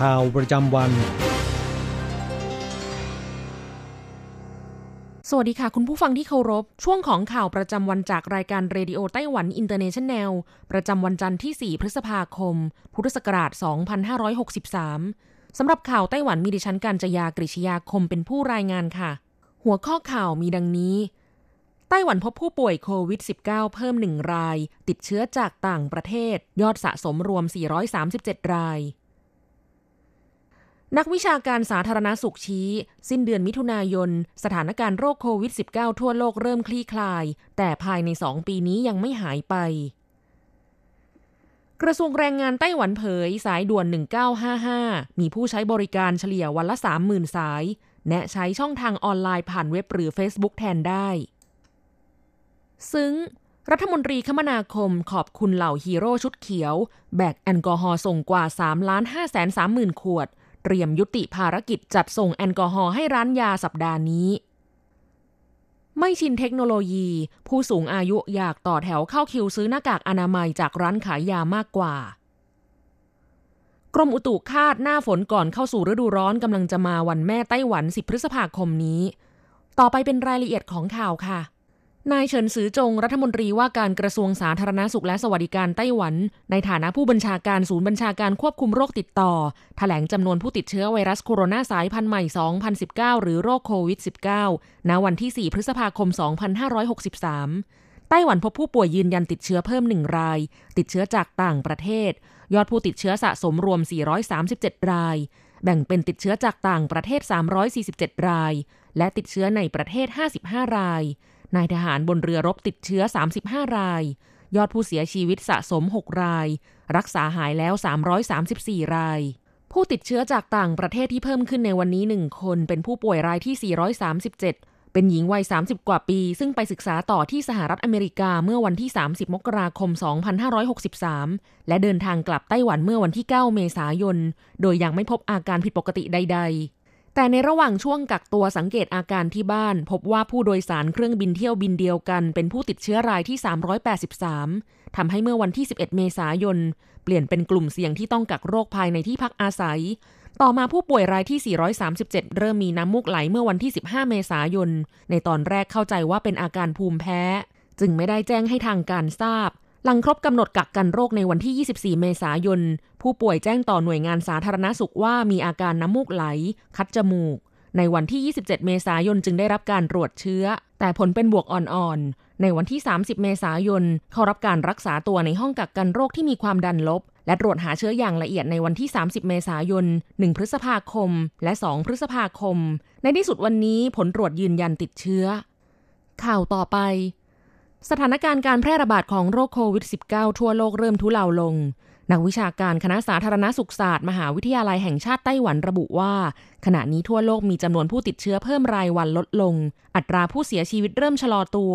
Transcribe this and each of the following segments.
ข่าวประจำวัน สวัสดีค่ะ คุณผู้ฟังที่เคารพ ช่วงของข่าวประจำวันจากรายการ Radio Taiwan International ประจำวันจันทร์ที่ 4 พฤษภาคม พุทธศักราช 2563 สำหรับข่าวไต้หวันมีดิฉันการจยากริชยาคมเป็นผู้รายงานค่ะ หัวข้อข่าวมีดังนี้ไต้หวันพบผู้ป่วยโควิด -19 เพิ่มหนึ่งราย ติดเชื้อจากต่างประเทศ ยอดสะสมรวม 437 ราย นักวิชาการสาธารณาสุขชี้ สิ้นเดือนมิถุนายน สถานการณ์โรคโควิด -19 ทั่วโลกเริ่มคลี่คลาย แต่ภายใน 2 ปีนี้ยังไม่หายไป กระทรวงแรงงานไต้หวันเผย สายด่วน 1955 มีผู้ใช้บริการเฉลี่ยวันละ 30,000 สาย แนะใช้ช่องทางออนไลน์ผ่านเว็บหรือ Facebook แทนได้ ซึ่งรัฐมนตรีคมนาคมขอบคุณเหล่าฮีโร่ชุดเขียว แบกแอลกอฮอล์ส่งกว่า3ล้าน5แสน3หมื่นขวด เตรียมยุติภารกิจจัดส่งแอลกอฮอล์ให้ร้านยาสัปดาห์นี้ ไม่ชินเทคโนโลยี ผู้สูงอายุอยากต่อแถวเข้าคิวซื้อหน้ากากอนามัยจากร้านขายยามากกว่า กรมอุตุคาดหน้าฝนก่อนเข้าสู่ฤดูร้อนกำลังจะมาวันแม่ไต้หวัน 10 พฤษภาคมนี้ ต่อไปเป็นรายละเอียดของข่าวค่ะ นายเฉินซือจงรัฐมนตรีว่าการกระทรวงสาธารณาสุขและสวัสดิการไต้หวัน ในฐานะผู้บัญชาการศูนย์บัญชาการควบคุมโรคติดต่อ แถลงจำนวนผู้ติดเชื้อไวรัสโคโรนาสายพันธุ์ใหม่ 2019 หรือโรคโควิด -19 ณ วันที่ 4 พฤษภาคม 2563 ไต้หวันพบผู้ป่วยยืนยันติดเชื้อเพิ่มหนึ่งราย ติดเชื้อจากต่างประเทศ ยอดผู้ติดเชื้อสะสมรวม 437 ราย แบ่งเป็นติดเชื้อจากต่างประเทศ 347 ราย และติดเชื้อในประเทศ 55 ราย นายทหารบนเรือรบติดเชื้อ 35 ราย ยอดผู้เสียชีวิตสะสม 6 ราย รักษาหายแล้ว 334 ราย ผู้ติดเชื้อจากต่างประเทศที่เพิ่มขึ้นในวันนี้ 1 คน เป็นผู้ป่วยรายที่ 437 เป็นหญิงวัย 30 กว่าปี ซึ่งไปศึกษาต่อที่สหรัฐอเมริกาเมื่อวันที่ 30 มกราคม 2563 และเดินทางกลับไต้หวันเมื่อวันที่ 9 เมษายน โดยยังไม่พบอาการผิดปกติใด ๆ แต่ในระหว่างช่วงกักตัวสังเกตอาการที่บ้าน พบว่าผู้โดยสารเครื่องบินเที่ยวบินเดียวกัน เป็นผู้ติดเชื้อรายที่ 383 ทำให้เมื่อวันที่ 11 เมษายน เปลี่ยนเป็นกลุ่มเสี่ยงที่ต้องกักโรคภายในที่พักอาศัย ต่อมาผู้ป่วยรายที่ 437 เริ่มมีน้ำมูกไหลเมื่อวันที่ 15 เมษายน ในตอนแรกเข้าใจว่าเป็นอาการภูมิแพ้ จึงไม่ได้แจ้งให้ทางการทราบ หลังครบกำหนดกักกันโรคในวันที่ 24 เมษายน ผู้ป่วยแจ้งต่อหน่วยงานสาธารณสุขว่ามีอาการน้ำมูกไหล คัดจมูก ในวันที่ 27 เมษายนจึงได้รับการตรวจเชื้อ แต่ผลเป็นบวกอ่อนๆ ในวันที่ 30 เมษายน เข้ารับการรักษาตัวในห้องกักกันโรคที่มีความดันลบ และตรวจหาเชื้ออย่างละเอียดในวันที่ 30 เมษายน 1 พฤษภาคม และ 2 พฤษภาคม ในที่สุดวันนี้ผลตรวจยืนยันติดเชื้อ ข่าวต่อไป สถานการณ์การแพร่ระบาดของโรคโควิด -19 ทั่วโลกเริ่มทุเลาลง นักวิชาการคณะสาธารณสุขศาสตร์ มหาวิทยาลัยแห่งชาติไต้หวันระบุว่า ขณะนี้ทั่วโลกมีจำนวนผู้ติดเชื้อเพิ่มรายวันลดลง อัตราผู้เสียชีวิตเริ่มชะลอตัว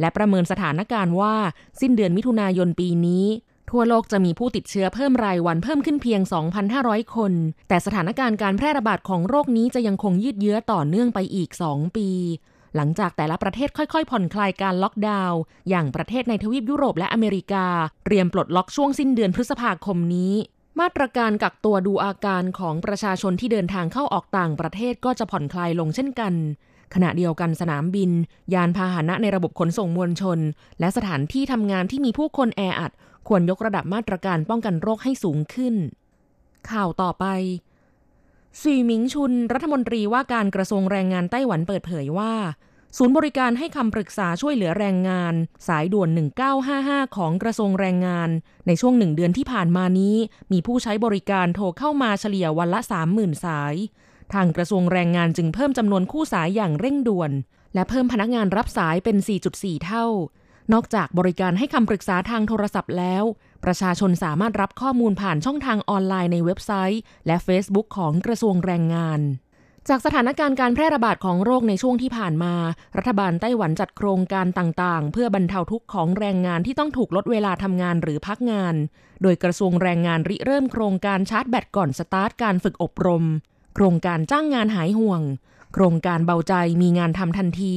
และประเมินสถานการณ์ว่า สิ้นเดือนมิถุนายนปีนี้ ทั่วโลกจะมีผู้ติดเชื้อเพิ่มรายวันเพิ่มขึ้นเพียง 2,500 คน แต่สถานการณ์การแพร่ระบาดของโรคนี้จะยังคงยืดเยื้อต่อเนื่องไปอีก 2 ปี หลังจากแต่ละประเทศค่อยๆ ผ่อนคลายการล็อกดาวน์อย่างประเทศในทวีปยุโรปและอเมริกา เตรียมปลดล็อกช่วงสิ้นเดือนพฤษภาคมนี้ มาตรการกักตัวดูอาการของประชาชนที่เดินทางเข้าออกต่างประเทศก็จะผ่อนคลายลงเช่นกัน ขณะเดียวกันสนามบิน ยานพาหนะในระบบขนส่งมวลชน และสถานที่ทำงานที่มีผู้คนแออัด ควรยกระดับมาตรการป้องกันโรคให้สูงขึ้น ข่าวต่อไป ซีหมิงชุนรัฐมนตรีว่าการกระทรวงแรงงานไต้หวันเปิดเผยว่า ศูนย์บริการให้คำปรึกษาช่วยเหลือแรงงาน สายด่วน 1955 ของกระทรวงแรงงาน ในช่วงหนึ่งเดือนที่ผ่านมานี้ มีผู้ใช้บริการโทรเข้ามาเฉลี่ยวันละ 30,000 สาย ทางกระทรวงแรงงานจึงเพิ่มจำนวนคู่สายอย่างเร่งด่วน และเพิ่มพนักงานรับสายเป็น 4.4 เท่า นอกจากบริการให้คำปรึกษาทางโทรศัพท์แล้ว ประชาชนสามารถรับข้อมูลผ่านช่องทางออนไลน์ในเว็บไซต์ และ Facebook ของกระทรวงแรงงาน จากสถานการณ์การแพร่ระบาดของโรคในช่วงที่ผ่านมา รัฐบาลไต้หวันจัดโครงการต่างๆ เพื่อบรรเทาทุกข์ของแรงงานที่ต้องถูกลดเวลาทำงานหรือพักงาน โดยกระทรวงแรงงานริเริ่มโครงการชาร์จแบตก่อนสตาร์ทการฝึกอบรม โครงการจ้างงานหายห่วง โครงการเบาใจมีงานทำทันที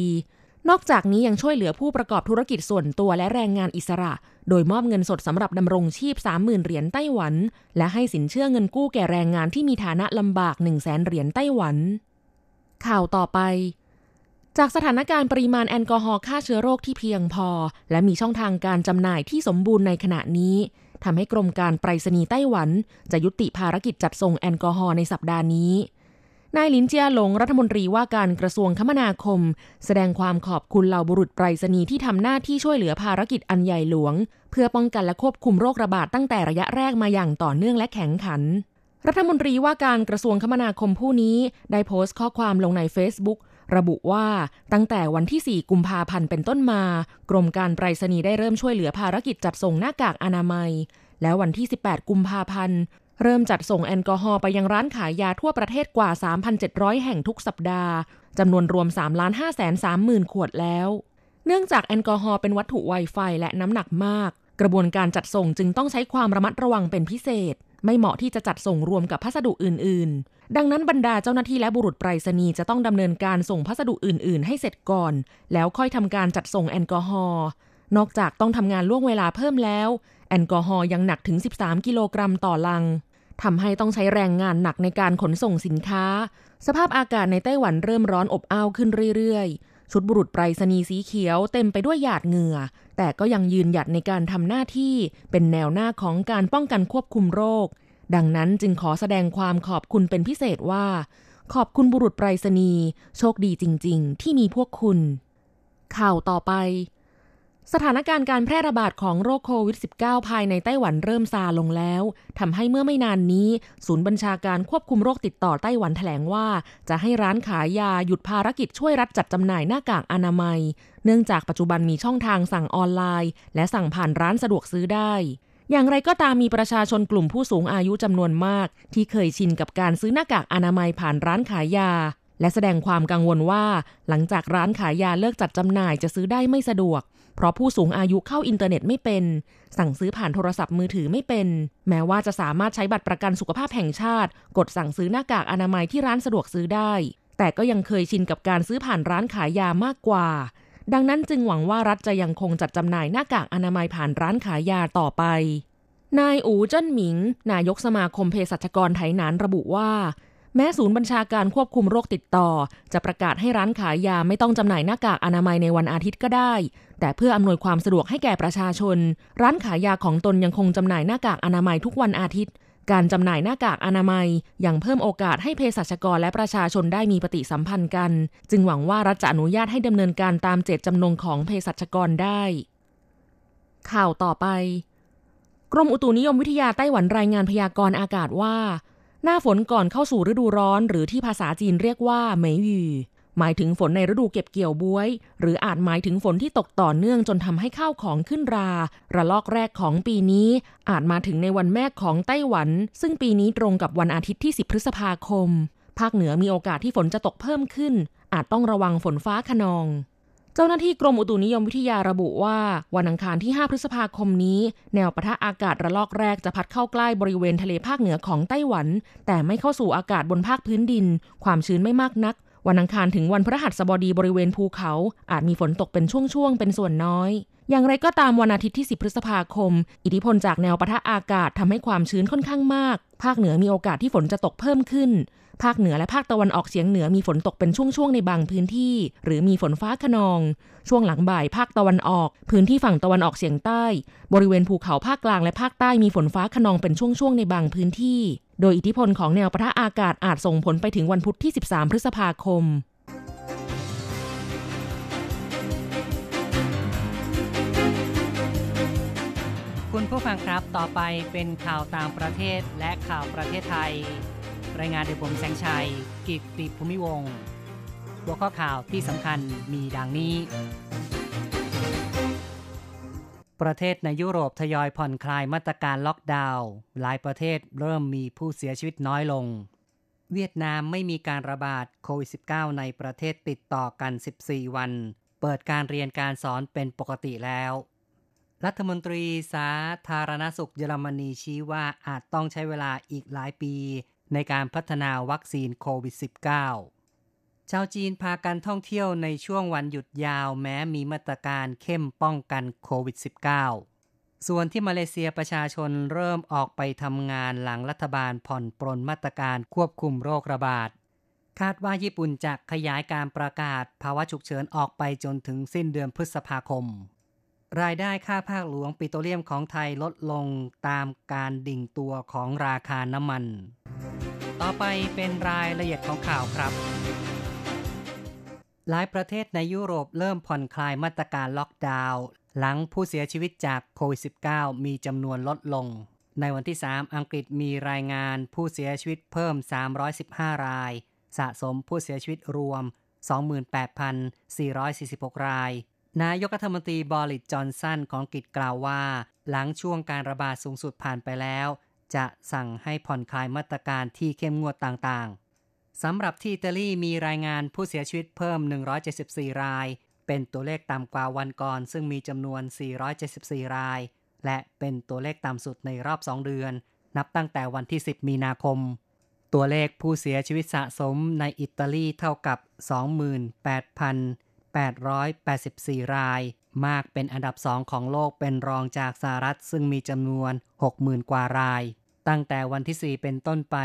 นอกจากนี้ยังช่วยเหลือผู้ประกอบธุรกิจส่วนตัวและแรงงานอิสระ โดยมอบเงินสดสำหรับดำรงชีพ 30,000 เหรียญไต้หวัน และให้สินเชื่อเงินกู้แก่แรงงานที่มีฐานะลำบาก 1 0 0 0 0แสนเหรียญไต้หวัน ข่าวต่อไป จากสถานการณ์ปริมาณแอลกอฮอล์ฆ่าเชื้อโรคที่เพียงพอ และมีช่องทางการจำหน่ายที่สมบูรณ์ในขณะนี้ทำให้กรมการไปรษณีย์ไต้หวัน จะยุติภารกิจจัดส่งแอลกอฮอล์ในสัปดาห์นี้ นายลินเจียหลงรัฐมนตรีว่าการกระทรวงคมนาคม แสดงความขอบคุณเหล่าบุรุษไปรษณีย์ที่ทำหน้าที่ช่วยเหลือภารกิจอันใหญ่หลวง เพื่อป้องกันและควบคุมโรคระบาดตั้งแต่ระยะแรกมาอย่างต่อเนื่องและแข็งขัน รัฐมนตรีว่าการกระทรวงคมนาคมผู้นี้ ได้โพสต์ข้อความลงใน Facebook ระบุว่าตั้งแต่วันที่ 4 กุมภาพันธ์เป็นต้นมา กรมการไปรษณีย์ได้เริ่มช่วยเหลือภารกิจจัดส่งหน้ากากอนามัย แล้ววันที่ 18 กุมภาพันธ์ เริ่มจัดส่งแอลกอฮอล์ไปยังร้านขายยาทั่วประเทศกว่า 3,700 แห่งทุกสัปดาห์จำนวนรวม 3 5 3 0 0 0 0 ขวดแล้ว เนื่องจากแอลกอฮอล์เป็นวัตถุไวไฟและน้ำหนักมาก กระบวนการจัดส่งจึงต้องใช้ความระมัดระวังเป็นพิเศษ ไม่เหมาะที่จะจัดส่งรวมกับพัสดุอื่น ๆ ดังนั้นบรรดาเจ้าหน้าที่และบุรุษไปรษณีย์จะต้องดำเนินการส่งพัสดุอื่น ๆ ให้เสร็จก่อน แล้วค่อยทำการจัดส่งแอลกอฮอล์นอกจากต้องทำงานล่วงเวลาเพิ่มแล้ว แอลกอฮอล์ยังหนักถึง 13 กิโลกรัมต่อลัง ทำให้ต้องใช้แรงงานหนักในการขนส่งสินค้า สภาพอากาศในไต้หวันเริ่มร้อนอบอ้าวขึ้นเรื่อยๆ ชุดบุรุษไปรษณีย์สีเขียวเต็มไปด้วยหยาดเหงื่อ แต่ก็ยังยืนหยัดในการทำหน้าที่เป็นแนวหน้าของการป้องกันควบคุมโรค ดังนั้นจึงขอแสดงความขอบคุณเป็นพิเศษว่า ขอบคุณบุรุษไปรษณีย์โชคดีจริง ๆ ที่มีพวกคุณ ข่าวต่อไป สถานการณ์การแพร่ระบาดของโรคโควิด -19 ภายในไต้หวันเริ่มซาลงแล้ว ทำให้เมื่อไม่นานนี้ ศูนย์บัญชาการควบคุมโรคติดต่อไต้หวันแถลงว่า จะให้ร้านขายยาหยุดภารกิจช่วยรัฐจัดจำหน่ายหน้ากากอนามัย เนื่องจากปัจจุบันมีช่องทางสั่งออนไลน์ และสั่งผ่านร้านสะดวกซื้อได้ อย่างไรก็ตามมีประชาชนกลุ่มผู้สูงอายุจำนวนมาก ที่เคยชินกับการซื้อหน้ากากอนามัยผ่านร้านขายยา และแสดงความกังวลว่า หลังจากร้านขายยาเลิกจัดจำหน่ายจะซื้อได้ไม่สะดวก เพราะผู้สูงอายุเข้าอินเทอร์เน็ตไม่เป็น สั่งซื้อผ่านโทรศัพท์มือถือไม่เป็น แม้ว่าจะสามารถใช้บัตรประกันสุขภาพแห่งชาติ กดสั่งซื้อหน้ากากอนามัยที่ร้านสะดวกซื้อได้ แต่ก็ยังเคยชินกับการซื้อผ่านร้านขายยามากกว่า ดังนั้นจึงหวังว่ารัฐจะยังคงจัดจำหน่ายหน้ากากอนามัยผ่านร้านขายยาต่อไปนายอูเจิ้นหมิง นายกสมาคมเภสัชกรไถหนานระบุว่า แม้ศูนย์บัญชาการควบคุมโรคติดต่อ จะประกาศให้ร้านขายยาไม่ต้องจำหน่ายหน้ากากอนามัยในวันอาทิตย์ก็ได้ แต่เพื่ออำนวยความสะดวกให้แก่ประชาชน ร้านขายยาของตนยังคงจำหน่ายหน้ากากอนามัยทุกวันอาทิตย์ การจำหน่ายหน้ากากอนามัยยังเพิ่มโอกาสให้เภสัชกรและประชาชนได้มีปฏิสัมพันธ์กัน จึงหวังว่ารัฐจะอนุญาตให้ดำเนินการตามเจตจำนงของเภสัชกรได้ ข่าวต่อไป กรมอุตุนิยมวิทยาไต้หวันรายงานพยากรณ์อากาศว่า หน้าฝนก่อนเข้าสู่ฤดูร้อนหรือที่ภาษาจีนเรียกว่าเหมยหยีหมายถึงฝนในฤดูเก็บเกี่ยวบวย หรืออาจหมายถึงฝนที่ตกต่อเนื่องจนทำให้ข้าวของขึ้นรา ระลอกแรกของปีนี้ อาจมาถึงในวันแม่ของไต้หวัน ซึ่งปีนี้ตรงกับวันอาทิตย์ที่ 10 พฤษภาคม ภาคเหนือมีโอกาสที่ฝนจะตกเพิ่มขึ้น อาจต้องระวังฝนฟ้าขนอง เจ้าหน้าที่กรมอุตุนิยมวิทยาระบุว่า วันอังคารที่ 5 พฤษภาคมนี้ แนวปะทะอากาศระลอกแรกจะพัดเข้าใกล้บริเวณทะเลภาคเหนือของไต้หวัน แต่ไม่เข้าสู่อากาศบนภาคพื้นดิน ความชื้นไม่มากนัก วันอังคารถึงวันพฤหัสบดีบริเวณภูเขา อาจมีฝนตกเป็นช่วงๆ เป็นส่วนน้อย อย่างไรก็ตามวันอาทิตย์ที่ 10 พฤษภาคม อิทธิพลจากแนวปะทะอากาศทำให้ความชื้นค่อนข้างมาก ภาคเหนือมีโอกาสที่ฝนจะตกเพิ่มขึ้น ภาคเหนือและภาคตะวันออกเฉียงเหนือมีฝนตกเป็นช่วงๆ ในบางพื้นที่ หรือมีฝนฟ้าขนอง ช่วงหลังบ่ายภาคตะวันออก พื้นที่ฝั่งตะวันออกเฉียงใต้ บริเวณภูเขาภาคกลางและภาคใต้มีฝนฟ้าขนองเป็นช่วงๆ ในบางพื้นที่ โดยอิทธิพลของแนวปะทะอากาศอาจส่งผลไปถึงวันพุธที่ 13 พฤษภาคมคุณผู้ฟังครับ ต่อไปเป็นข่าวต่างประเทศและข่าวประเทศไทย รายงานโดยผมแสงชัย กิตติภูมิวงหัวข้อข่าวที่สำคัญมีดังนี้ ประเทศในยุโรปทยอยผ่อนคลายมาตรการล็อกดาวน์หลายประเทศเริ่มมีผู้เสียชีวิตน้อยลง เวียดนามไม่มีการระบาดโควิด -19 ในประเทศติดต่อกัน 14 วัน เปิดการเรียนการสอนเป็นปกติแล้ว รัฐมนตรีสาธารณสุขเยอรมนีชี้ว่าอาจต้องใช้เวลาอีกหลายปี ในการพัฒนาวัคซีนโควิด -19 ชาวจีนพากันท่องเที่ยวในช่วงวันหยุดยาวแม้มีมาตรการเข้มป้องกันโควิด -19 ส่วนที่มาเลเซียประชาชนเริ่มออกไปทำงานหลังรัฐบาลผ่อนปรนมาตรการควบคุมโรคระบาด คาดว่าญี่ปุ่นจะขยายการประกาศภาวะฉุกเฉินออกไปจนถึงสิ้นเดือนพฤษภาคม รายได้ค่าภาคหลวงปิโตรเลียมของไทยลดลงตามการดิ่งตัวของราคาน้ำมัน ต่อไปเป็นรายละเอียดของข่าวครับ หลายประเทศในยุโรปเริ่มผ่อนคลายมาตรการล็อกดาวน์หลังผู้เสียชีวิตจากโควิด -19 มีจำนวนลดลง ในวันที่ 3 อังกฤษมีรายงานผู้เสียชีวิตเพิ่ม 315 ราย สะสมผู้เสียชีวิตรวม 28,446 ราย นายกรัฐมนตรีบอริสจอนสันของอังกฤษกล่าวว่า หลังช่วงการระบาดสูงสุดผ่านไปแล้ว จะสั่งให้ผ่อนคลายมาตรการที่เข้มงวดต่างๆ สำหรับที่อิตาลีมีรายงานผู้เสียชีวิตเพิ่ม 174 ราย เป็นตัวเลขต่ำกว่าวันก่อน ซึ่งมีจำนวน 474 ราย และเป็นตัวเลขต่ำสุดในรอบ 2 เดือน นับตั้งแต่วันที่ 10 มีนาคม ตัวเลขผู้เสียชีวิตสะสมในอิตาลีเท่ากับ 28,884 ราย มากเป็นอันดับสองของโลกเป็นรองจากสหรัฐซึ่งมีจำนวน 60,000 กว่าราย ตั้งแต่วันที่ 4 เป็นต้นไป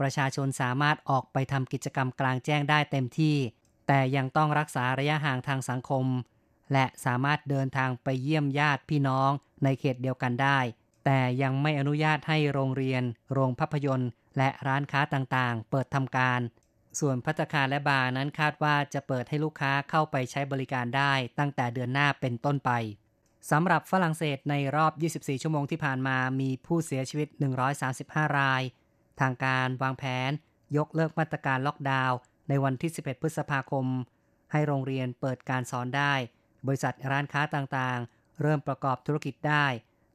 ประชาชนสามารถออกไปทำกิจกรรมกลางแจ้งได้เต็มที่ แต่ยังต้องรักษาระยะห่างทางสังคม และสามารถเดินทางไปเยี่ยมญาติพี่น้องในเขตเดียวกันได้ แต่ยังไม่อนุญาตให้โรงเรียน โรงภาพยนตร์ และร้านค้าต่างๆ เปิดทำการ ส่วนพัตคารและบาร์นั้นคาดว่าจะเปิดให้ลูกค้าเข้าไปใช้บริการได้ตั้งแต่เดือนหน้าเป็นต้นไป สำหรับฝรั่งเศสในรอบ 24 ชั่วโมงที่ผ่านมามีผู้เสียชีวิต 135 ราย ทางการวางแผน ยกเลิกมาตรการล็อกดาวน์ในวันที่ 11 พฤษภาคม ให้โรงเรียนเปิดการสอนได้ บริษัทร้านค้าต่างๆ เริ่มประกอบธุรกิจได้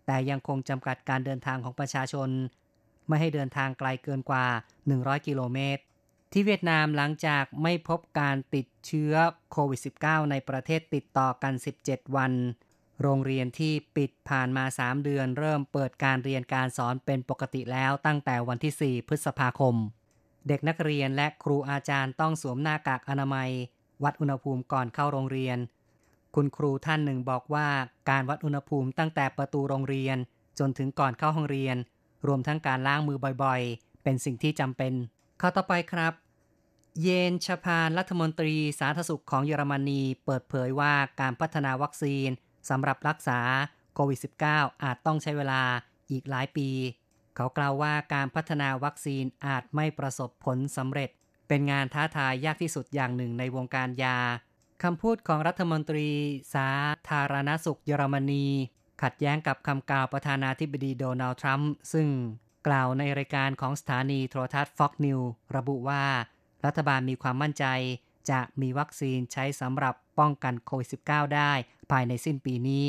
แต่ยังคงจำกัดการเดินทางของประชาชน ไม่ให้เดินทางไกลเกินกว่า 100 กิโลเมตร ที่เวียดนามหลังจากไม่พบการติดเชื้อโควิด -19 ในประเทศติดต่อกัน 17 วัน โรงเรียนที่ปิดผ่านมา 3 เดือน เริ่มเปิดการเรียนการสอนเป็นปกติแล้วตั้งแต่วันที่ 4 พฤษภาคม เด็กนักเรียนและครูอาจารย์ต้องสวมหน้ากากอนามัย วัดอุณหภูมิก่อนเข้าโรงเรียน คุณครูท่านหนึ่งบอกว่าการวัดอุณหภูมิตั้งแต่ประตูโรงเรียน จนถึงก่อนเข้าห้องเรียน รวมทั้งการล้างมือบ่อยๆ เป็นสิ่งที่จำเป็นข้อต่อไปครับเยนชพานรัฐมนตรีสาธารณสุขของเยอรมนี เปิดเผยว่าการพัฒนาวัคซีน สำหรับรักษาโควิด -19 อาจต้องใช้เวลาอีกหลายปี เขากล่าวว่าการพัฒนาวัคซีนอาจไม่ประสบผลสำเร็จ เป็นงานท้าทายยากที่สุดอย่างหนึ่งในวงการยาคำพูดของรัฐมนตรีสาธารณสุขเยอรมนี ขัดแย้งกับคำกล่าวประธานาธิบดีโดนัลด์ทรัมป์ซึ่งกล่าวในรายการของสถานีโทรทัศน์ Fox News ระบุว่า รัฐบาลมีความมั่นใจ จะมีวัคซีนใช้สำหรับป้องกันโควิด -19 ได้ ภายในสิ้นปีนี้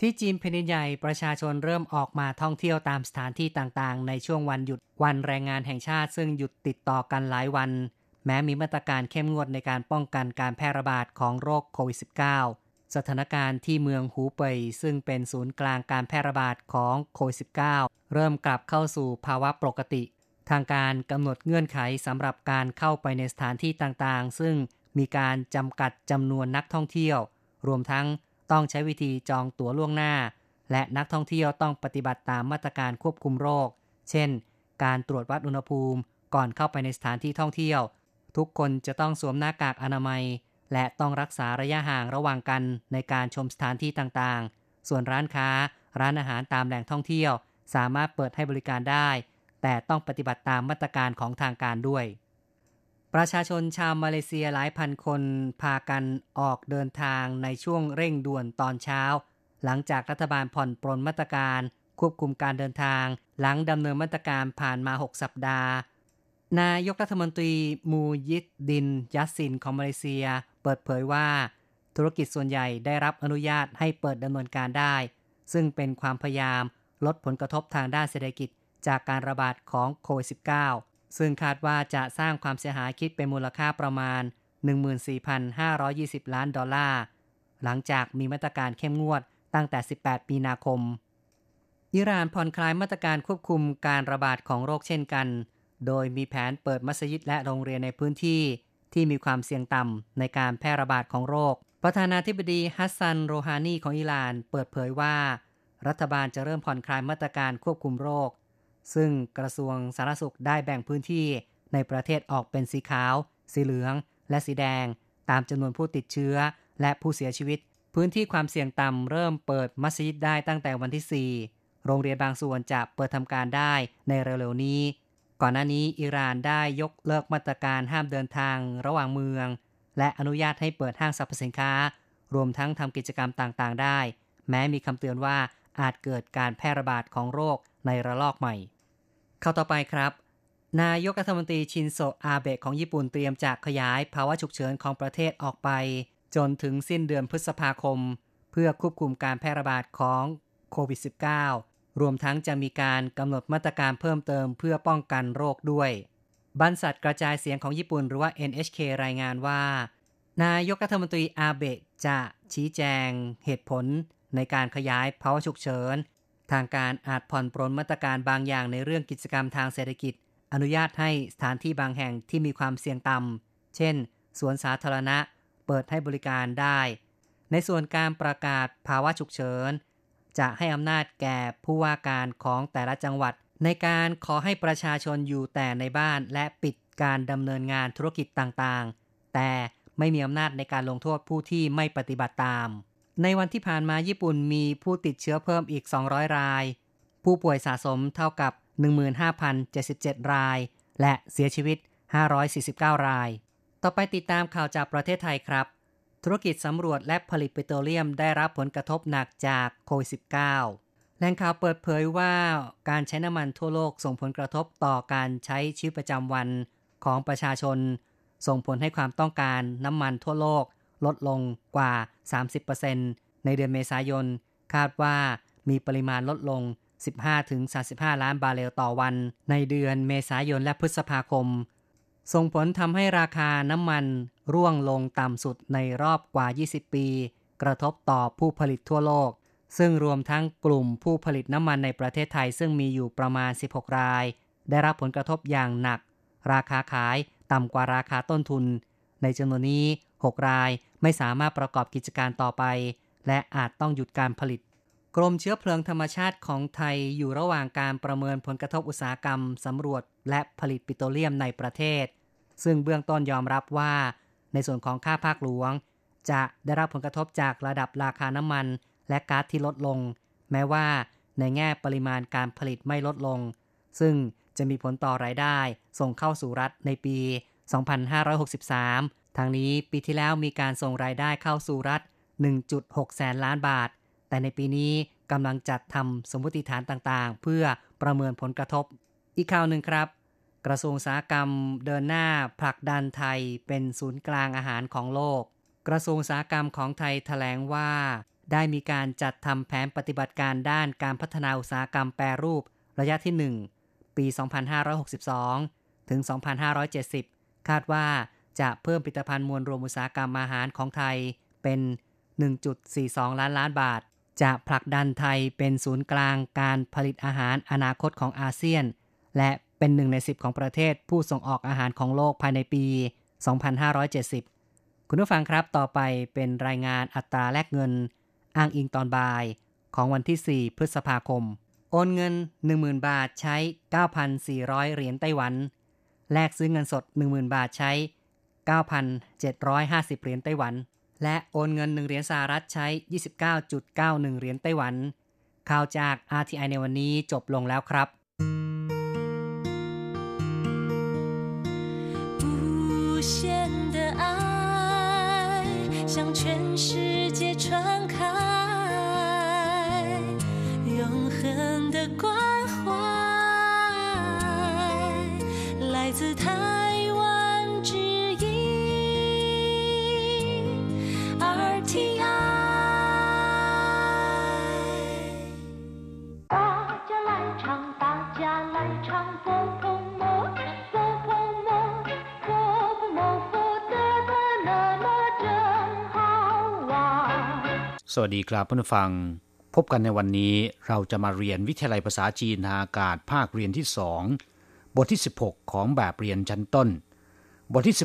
ที่จีนแผ่นใหญ่ประชาชนเริ่มออกมาท่องเที่ยวตามสถานที่ต่างๆ ในช่วงวันหยุดวันแรงงานแห่งชาติซึ่งหยุดติดต่อกันหลายวัน แม้มีมาตรการเข้มงวดในการป้องกันการแพร่ระบาดของโรคโควิด -19 สถานการณ์ที่เมืองหูเป่ยซึ่งเป็นศูนย์กลางการแพร่ระบาดของโควิด -19 เริ่มกลับเข้าสู่ภาวะปกติทางการกำหนดเงื่อนไขสำหรับการเข้าไปในสถานที่ต่างๆ ซึ่งมีการจำกัดจำนวนนักท่องเที่ยว รวมทั้งต้องใช้วิธีจองตั๋วล่วงหน้า และนักท่องเที่ยวต้องปฏิบัติตามมาตรการควบคุมโรค เช่น การตรวจวัดอุณหภูมิก่อนเข้าไปในสถานที่ท่องเที่ยว ทุกคนจะต้องสวมหน้ากากอนามัย และต้องรักษาระยะห่างระหว่างกันในการชมสถานที่ต่างๆ ส่วนร้านค้า ร้านอาหารตามแหล่งท่องเที่ยว สามารถเปิดให้บริการได้ แต่ต้องปฏิบัติตามมาตรการของทางการด้วย ประชาชนชาวมาเลเซียหลายพันคนพากันออกเดินทางในช่วงเร่งด่วนตอนเช้า หลังจากรัฐบาลผ่อนปรนมาตรการ ควบคุมการเดินทาง หลังดำเนินมาตรการผ่านมา 6 สัปดาห์ นายกรัฐมนตรีมูยิดดินยัสซินของมาเลเซีย เปิดเผยว่า ธุรกิจส่วนใหญ่ได้รับอนุญาตให้เปิดดำเนินการได้ ซึ่งเป็นความพยายามลดผลกระทบทางด้านเศรษฐกิจจากการระบาดของโควิด -19 ซึ่งคาดว่าจะสร้างความเสียหายคิดเป็นมูลค่าประมาณ 14,520 ล้านดอลลาร์ หลังจากมีมาตรการเข้มงวดตั้งแต่ 18 มีนาคม อิหร่านผ่อนคลายมาตรการควบคุมการระบาดของโรคเช่นกัน โดยมีแผนเปิดมัสยิดและโรงเรียนในพื้นที่ที่มีความเสี่ยงต่ำในการแพร่ระบาดของโรค ประธานาธิบดีฮัสซัน โรฮานีของอิหร่านเปิดเผยว่า รัฐบาลจะเริ่มผ่อนคลายมาตรการควบคุมโรค ซึ่งกระทรวงสาธารณสุขได้แบ่งพื้นที่ในประเทศออกเป็นสีขาว สีเหลือง และสีแดง ตามจำนวนผู้ติดเชื้อ และผู้เสียชีวิต พื้นที่ความเสี่ยงต่ำเริ่มเปิดมัสยิดได้ตั้งแต่วันที่ 4 โรงเรียนบางส่วนจะเปิดทำการได้ในเร็วๆนี้ ก่อนหน้านี้อิหร่านได้ยกเลิกมาตรการห้ามเดินทางระหว่างเมือง และอนุญาตให้เปิดห้างสรรพสินค้า รวมทั้งทำกิจกรรมต่างๆ ได้ แม้มีคำเตือนว่าอาจเกิดการแพร่ระบาดของโรคในระลอกใหม่ เข้าต่อไปครับ นายกรัฐมนตรีชินโซอาเบะของญี่ปุ่นเตรียมจะขยายภาวะฉุกเฉินของประเทศออกไป จนถึงสิ้นเดือนพฤษภาคม เพื่อควบคุมการแพร่ระบาดของโควิด -19 รวมทั้งจะมีการกำหนดมาตรการเพิ่มเติมเพื่อป้องกันโรคด้วยบรรษัทกระจายเสียงของญี่ปุ่นหรือว่า NHK รายงานว่า นายกรัฐมนตรีอาเบะจะชี้แจงเหตุผลในการขยายภาวะฉุกเฉิน ทางการอาจผ่อนปรนมาตรการบางอย่างในเรื่องกิจกรรมทางเศรษฐกิจ อนุญาตให้สถานที่บางแห่งที่มีความเสี่ยงต่ำ เช่น สวนสาธารณะ เปิดให้บริการได้ ในส่วนการประกาศภาวะฉุกเฉิน จะให้อำนาจแก่ผู้ว่าการของแต่ละจังหวัด ในการขอให้ประชาชนอยู่แต่ในบ้านและปิดการดำเนินงานธุรกิจต่างๆ แต่ไม่มีอำนาจในการลงโทษผู้ที่ไม่ปฏิบัติตาม ในวันที่ผ่านมาญี่ปุ่นมีผู้ติดเชื้อเพิ่มอีก 200 ราย ผู้ป่วยสะสมเท่ากับ 15,077 ราย และเสียชีวิต 549 ราย ต่อไปติดตามข่าวจากประเทศไทยครับ ธุรกิจสำรวจและผลิตปิโตรเลียมได้รับผลกระทบหนักจากโควิด -19 แหล่งข่าวเปิดเผยว่าการใช้น้ำมันทั่วโลกส่งผลกระทบต่อการใช้ชีวิตประจำวันของประชาชน ส่งผลให้ความต้องการน้ำมันทั่วโลก ลดลงกว่า 30%ในเดือนเมษายน คาดว่ามีปริมาณลดลง 15-35 ล้านบาร์เรลต่อวัน ในเดือนเมษายนและพฤษภาคม ส่งผลทำให้ราคาน้ำมันร่วงลงต่ำสุดในรอบกว่า 20 ปี กระทบต่อผู้ผลิตทั่วโลก ซึ่งรวมทั้งกลุ่มผู้ผลิตน้ำมันในประเทศไทยซึ่งมีอยู่ประมาณ 16 ราย ได้รับผลกระทบอย่างหนัก ราคาขายต่ำกว่าราคาต้นทุน ในจำนวนนี้ 6 รายไม่สามารถประกอบกิจการต่อไป และอาจต้องหยุดการผลิต กรมเชื้อเพลิงธรรมชาติของไทยอยู่ระหว่างการประเมินผลกระทบอุตสาหกรรมสำรวจ และผลิตปิโตรเลียมในประเทศ ซึ่งเบื้องต้นยอมรับว่า ในส่วนของค่าภาคหลวง จะได้รับผลกระทบจากระดับราคาน้ำมัน และก๊าซที่ลดลง แม้ว่าในแง่ปริมาณการผลิตไม่ลดลง ซึ่งจะมีผลต่อรายได้ส่งเข้าสู่รัฐในปี 2563 ทางนี้ปีที่แล้วมีการส่งรายได้เข้าสู่รัฐ 1.6 แสนล้านบาท แต่ในปีนี้กำลังจัดทำสมมติฐานต่างๆ เพื่อประเมินผลกระทบ อีกข่าวหนึ่งครับ กระทรวงอุตสาหกรรมเดินหน้าผลักดันไทยเป็นศูนย์กลางอาหารของโลก กระทรวงอุตสาหกรรมของไทยแถลงว่า ได้มีการจัดทำแผนปฏิบัติการด้านการพัฒนาอุตสาหกรรมแปรรูป ระยะที่ 1 ปี 2562 ถึง 2570 คาดว่าจะเพิ่มผลิตภัณฑ์มวลรวมอุตสาหกรรมอาหารของไทยเป็น 1.42 ล้านล้านบาท จะผลักดันไทยเป็นศูนย์กลางการผลิตอาหารอนาคตของอาเซียน และเป็นหนึ่งในสิบของประเทศผู้ส่งออกอาหารของโลกภายในปี 2570 คุณผู้ฟังครับต่อไปเป็นรายงานอัตราแลกเงิน อ้างอิงตอนบ่ายของวันที่ 4 พฤษภาคม โอนเงิน 10,000 บาทใช้ 9,400 เหรียญไต้หวัน แลกซื้อเงินสด 10,000 บาทใช้ 9,750 เหรียญไต้หวัน และโอนเงิน 1 เหรียญสหรัฐใช้ 29.91 เหรียญไต้หวัน ข่าวจาก RTI ในวันนี้จบลงแล้วครับ像 สวัสดีครับเพื่อนผู้ฟัง พบกันในวันนี้เราจะมาเรียนวิทยาลัยภาษาจีนทางอากาศภาคเรียนที่สองบทที่ 16 ของแบบเรียนชั้นต้น บทที่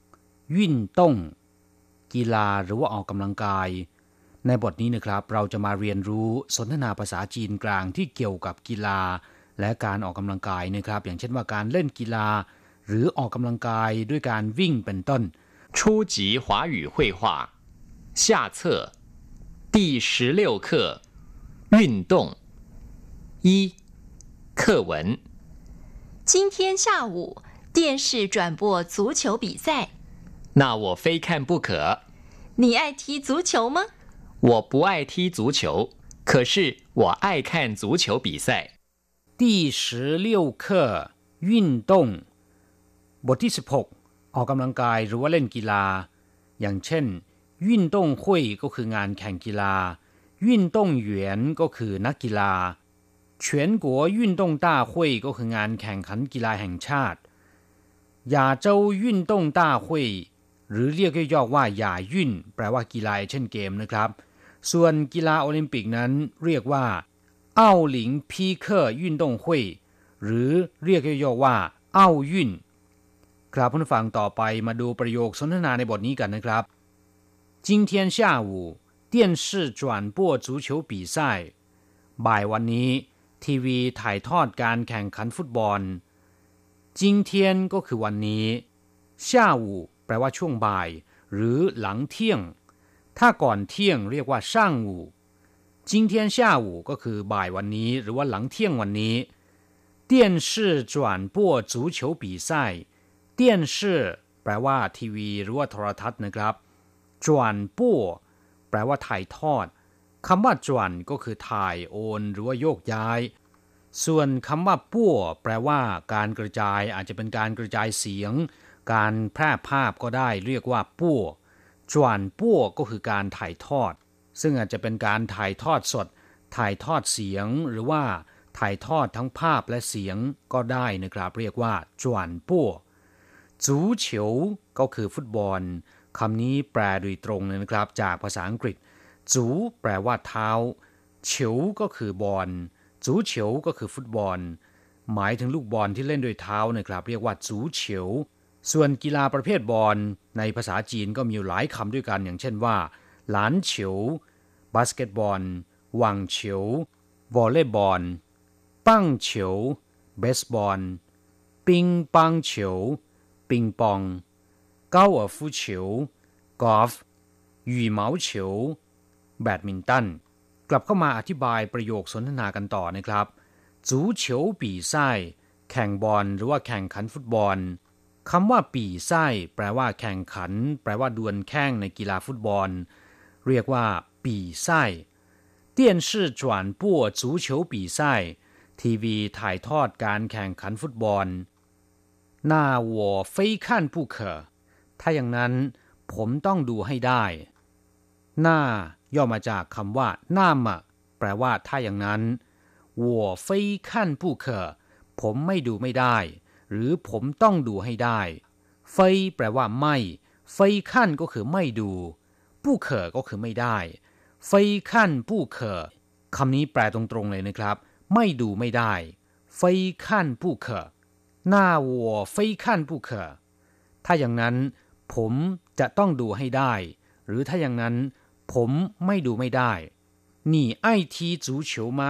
16 วิ่นต้ง กีฬาหรือว่าออกกำลังกาย ในบทนี้นะครับ เราจะมาเรียนรู้สนทนาภาษาจีนกลางที่เกี่ยวกับกีฬา และการออกกำลังกายนะครับ อย่างเช่นว่าการเล่นกีฬา หรือออกกำลังกายด้วยการวิ่งเป็นต้น 初级华语绘画下册 第十六课运动一课文今天下午电视转播足球比赛，那我非看不可。你爱踢足球吗？我不爱踢足球，可是我爱看足球比赛。第十六课运动บทที่ 16 ออกกำลังกายหรือว่าเล่นกีฬา อย่างเช่น วิ่นต้งหุยก็คืองานแข่งกีฬาวิ่นต้งเหวียนก็คือนักกีฬา全国运动大会ก็คืองานแข่งขันกีฬาแห่งชาติ亚洲运动大会หรือเรียกย่อๆว่าหย่ายุ่นแปลว่ากีฬาเช่นเกมนะครับ ส่วนกีฬาโอลิมปิกนั้นเรียกว่า เอ้าหลิงพีเคอร์ยุ่นตงหุยหรือเรียกย่อๆว่า เอ้ายุ่นครับผู้ฟังต่อไปมาดูประโยคสนทนาในบทนี้กันนะครับ 今天下午电视转播足球比赛บ่ายวันนี้ ทีวีถ่ายทอดการแข่งขันฟุตบอล今天ก็คือวันนี้下午แปลว่าช่วงบ่าย หรือหลังเที่ยง ถ้าก่อนเที่ยงเรียกว่าช่างอู่ 今天下午ก็คือบ่ายวันนี้ หรือว่าหลังเที่ยงวันนี้电视转播足球比赛电视แปลว่าทีวี หรือว่าโทรทัศน์นะครับ จวนป้วแปลว่าถ่ายทอดคำว่าจวนก็คือถ่ายโอนหรือว่าโยกย้าย ส่วนคำว่าป้วแปลว่า การกระจายอาจจะเป็นการกระจายเสียง การแพร่ภาพก็ได้เรียกว่าป้วจวนป้วก็คือการถ่ายทอด ซึ่งอาจจะเป็นการถ่ายทอดสด ถ่ายทอดเสียงหรือว่าถ่ายทอดทั้งภาพและเสียงก็ได้นะครับ เรียกว่าจวนป้วจูเฉียวก็คือฟุตบอล คำนี้แปลโดยตรงเลยนะครับ จากภาษาอังกฤษ จูแปลว่าเท้า เฉียวก็คือบอล จูเฉียวก็คือฟุตบอล หมายถึงลูกบอลที่เล่นโดยเท้านะครับ เรียกว่าจูเฉียว ส่วนกีฬาประเภทบอลในภาษาจีนก็มีหลายคำด้วยกัน อย่างเช่นว่า หลานเฉียว บาสเกตบอลหวังเฉียววอลเลย์บอล ปั้งเฉียว เบสบอล ปิงปังเฉียว ปิงปอง 高尔夫球 กอล์ฟ羽毛球แบดมินตัน กลับเข้ามาอธิบายประโยคสนทนากันต่อนะครับ足球比赛แข่งบอลหรือว่าแข่งขันฟุตบอลคำว่าปีไส้แปลว่าแข่งขัน แปลว่าดวลแข่งในกีฬาฟุตบอล เรียกว่าปีไส้电视转播足球比赛ทีวีถ่ายทอดการแข่งขันฟุตบอล那我非看不可 ถ้าอย่างนั้นผมต้องดูให้ได้ หน้าย่อมาจากคำว่าหน้ามะแปลว่าถ้าอย่างนั้นวัวไฟขั้นผู้เคอผมไม่ดูไม่ได้ หรือผมต้องดูให้ได้ไฟแปลว่าไม่ไฟขั้นก็คือไม่ดู ผู้เคอก็คือไม่ได้ไฟขั้นผู้เคอคำนี้แปลตรงๆเลยนะครับ ไม่ดูไม่ได้ไฟขั้นผู้เคหน้าวัวได้ถ้าอย่างนั้น ผมจะต้องดูให้ได้ หรือถ้าอย่างนั้น ผมไม่ดูไม่ได้หนีไอทีจูเฉียวมา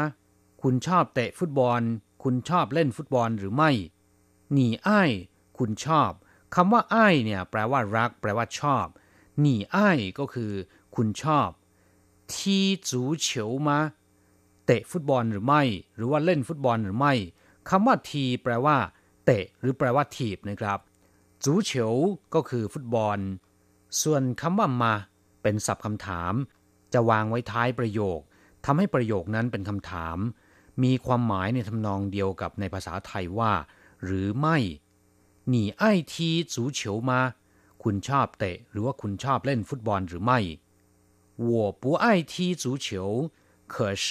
คุณชอบเตะฟุตบอล คุณชอบเล่นฟุตบอลหรือไม่หนีไอคุณชอบคำว่าไอเนี่ยแปลว่ารัก แปลว่าชอบหนีไอก็คือ คุณชอบทีจูเฉียวมาเตะฟุตบอลหรือไม่ หรือว่าเล่นฟุตบอลหรือไม่คำว่าที แปลว่า เตะ หรือแปลว่าถีบนะครับ จูเฉียวก็คือฟุตบอล ส่วนคำว่ามา เป็น เป็นศัพท์คำถาม จะวางไว้ท้ายประโยคทำให้ประโยคนั้นเป็นคำถาม มีความหมายในทำนองเดียวกับในภาษาไทยว่า หรือไม่你爱踢足球吗คุณชอบเตะ หรือว่าคุณชอบเล่นฟุตบอลหรือไม่我不爱踢足球可是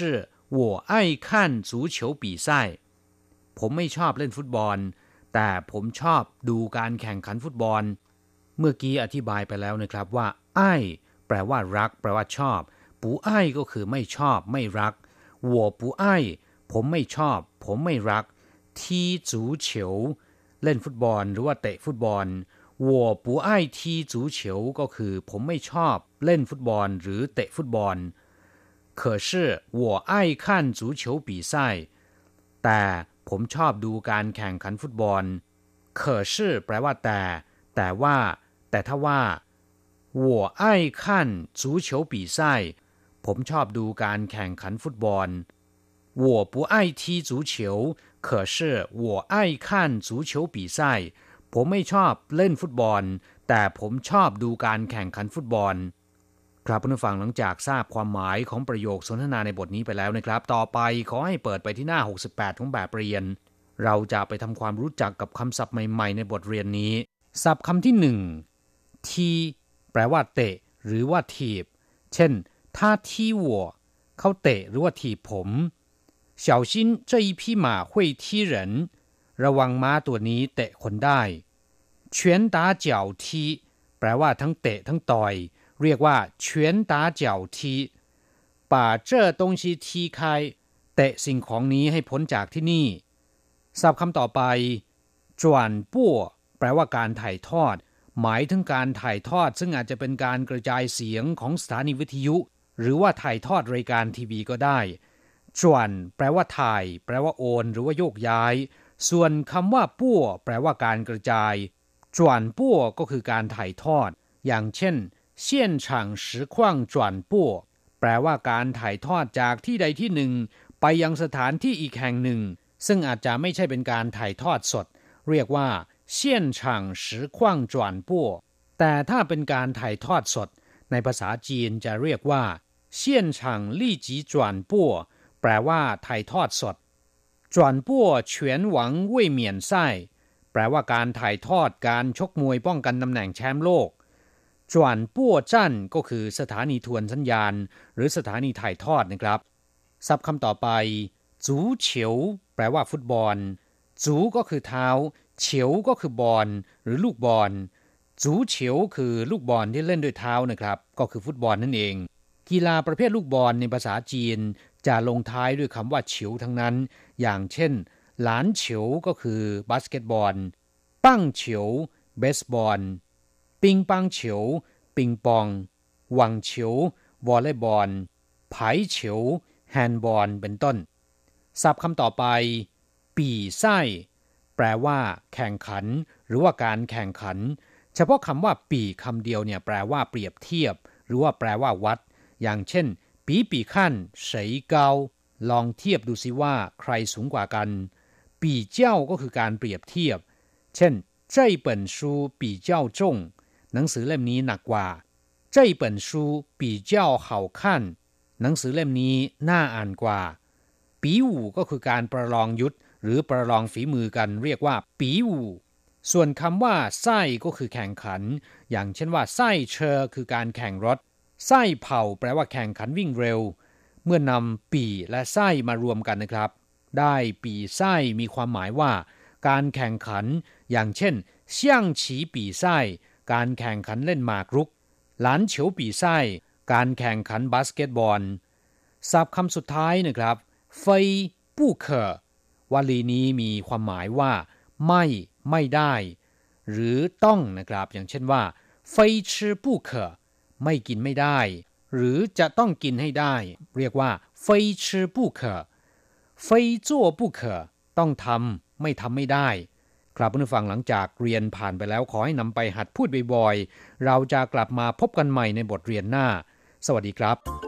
我爱看足球比赛ผมไม่ชอบเล่นฟุตบอล แต่ผมชอบดูการแข่งขันฟุตบอล เมื่อกี้อธิบายไปแล้วนะครับว่าไอ้แปลว่ารัก แปลว่าชอบ ปูไอ้ก็คือไม่ชอบ ไม่รัก我不爱ผมไม่ชอบ ผมไม่รักทีจูเฉียวเล่นฟุตบอล หรือว่าเตะฟุตบอล我不爱踢足球ก็คือ ผมไม่ชอบเล่นฟุตบอล หรือเตะฟุตบอล可是我爱看足球比赛แต่ ผมชอบดูการแข่งขันฟุตบอล可是แปลว่าแต่ แต่ว่า แต่ถ้าว่า我爱看足球比赛ผมชอบดูการแข่งขันฟุตบอล我不爱踢足球可是我爱看足球比赛ผมไม่ชอบเล่นฟุตบอล แต่ผมชอบดูการแข่งขันฟุตบอล ครับผู้ฟังหลังจากทราบความหมายของประโยคสนทนาในบทนี้ไปแล้วนะครับ ต่อไปขอให้เปิดไปที่หน้า 68 ของแบบเรียน เราจะไปทำความรู้จักกับคำศัพท์ใหม่ๆ ในบทเรียนนี้ ศัพท์คำที่หนึ่งทีแปลว่าเตะ หรือว่าถีบ เช่นถ้าทีวัวเขาเตะหรือว่าถีบผม小心这一匹马会踢人ระวังม้าตัวนี้เตะคนได้拳打脚踢แปลว่าทั้งเตะทั้งต่อย เรียกว่า拳打脚踢ตาเจียวทีป่าเจ้อตงชีทีคายเตะสิ่งของนี้ให้พ้นจากที่นี่ศัพท์คำต่อไปจวนปั้วแปลว่าการถ่ายทอด หมายถึงการถ่ายทอด ซึ่งอาจจะเป็นการกระจายเสียงของสถานีวิทยุ หรือว่าถ่ายทอดรายการทีวีก็ได้จวนแปลว่าถ่าย แปลว่าโอน หรือว่าโยกย้าย ส่วนคำว่าปั้วแปลว่าการกระจายจวนปั้วก็คือการถ่ายทอด อย่างเช่น 现场实况转播แปลว่าการถ่ายทอดจากที่ใดที่หนึ่ง ไปยังสถานที่อีกแห่งหนึ่ง ซึ่งอาจจะไม่ใช่เป็นการถ่ายทอดสด เรียกว่าเชี่ยนฉางสือขวางจวนปั้แต่ถ้าเป็นการถ่ายทอดสด ในภาษาจีนจะเรียกว่าเชี่ยนฉางลี่จีจวนปั้แปลว่าถ่ายทอดสดจวนปั้วเฉีนหวังเว่ยเหมียนไส้แปลว่าการถ่ายทอดการชกมวยป้องกันตำแหน่งแชมป์โลก จวนปั้วจั่นก็คือสถานีทวนสัญญาณ หรือสถานีถ่ายทอดนะครับศัพท์คำต่อไปจูเฉียว แปลว่าฟุตบอลจูก็คือเท้า เฉียวก็คือบอลหรือลูกบอลจูเฉียวคือลูกบอลที่เล่นด้วยเท้านะครับ ก็คือฟุตบอลนั่นเอง กีฬาประเภทลูกบอลในภาษาจีน จะลงท้ายด้วยคำว่าเฉียวทั้งนั้น อย่างเช่น หลานเฉียวก็คือบาสเกตบอล ปั้งเฉียวเบสบอล ปิงปังเฉียว ปิงปองหวังเฉียววอลเลย์บอลไผ่เฉียวแฮนด์บอล เป็นต้น ศัพท์คำต่อไป ปีไส้แปลว่า แข่งขัน หรือว่าการแข่งขัน เฉพาะคำว่า ปีคำเดียวเนี่ยแปลว่าเปรียบเทียบ หรือว่าแปลว่าวัด อย่างเช่น ปีปีขั้นเสยเกาลองเทียบดูสิว่า ใครสูงกว่ากัน ปีเจ้าก็คือการเปรียบเทียบ เช่น这本书比较重 หนังสือเล่มนี้หนักกว่า这本书比较好看หนังสือเล่มนี้น่าอ่านกว่า ปีอูก็คือการประลองยุทธหรือประลองฝีมือกันเรียกว่า ปีอูส่วนคำว่าไส้ก็คือแข่งขัน อย่างเช่นว่าไส้เชอคือการแข่งรถไส้เผาแปลว่าแข่งขันวิ่งเร็ว เมื่อนำปีและไส้มารวมกันนะครับ ได้ปีไส้มีความหมายว่า การแข่งขัน อย่างเช่นเสี่ยงฉีปีไส้ การแข่งขันเล่นหมากรุก หลานเฉียวปีไส้ การแข่งขันบาสเกตบอลศัพท์คำสุดท้ายนะครับเฟยปู้เคอวลีนี้มีความหมายว่า ไม่ไม่ได้ หรือต้องนะครับ อย่างเช่นว่าเฟยชื่อปู้เคอไม่กินไม่ได้ หรือจะต้องกินให้ได้ เรียกว่าเฟยชื่อปู้เคอเฟยจั่วปู้เคอต้องทำไม่ทำไม่ได้ ครับผู้ฟังหลังจากเรียนผ่านไปแล้วขอให้นำไปหัดพูดบ่อยๆ เราจะกลับมาพบกันใหม่ในบทเรียนหน้า สวัสดีครับ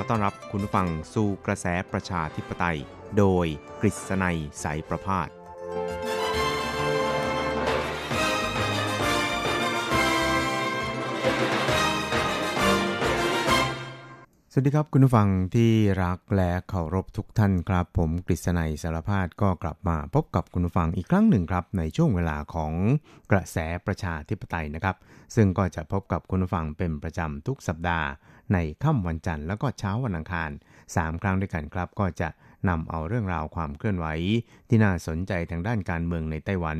อต้อนรับคุณผู้ฟังสู่กระแสประชาธิปไตย โดยกฤษณัยสายประพาสสวัสดีครับคุณผู้ฟังที่รักและเคารพทุกท่านครับ ผมกฤษณัยสารพาดก็กลับมาพบกับคุณผู้ฟังอีกครั้งหนึ่งครับ ในช่วงเวลาของกระแสประชาธิปไตยนะครับ ซึ่งก็จะพบกับคุณผู้ฟังเป็นประจำทุกสัปดาห์ ในค่ำวันจันทร์แล้วก็เช้าวันอังคาร 3 ครั้งด้วยกันครับ ก็จะนำเอาเรื่องราวความเคลื่อนไหว ที่น่าสนใจทางด้านการเมืองในไต้หวัน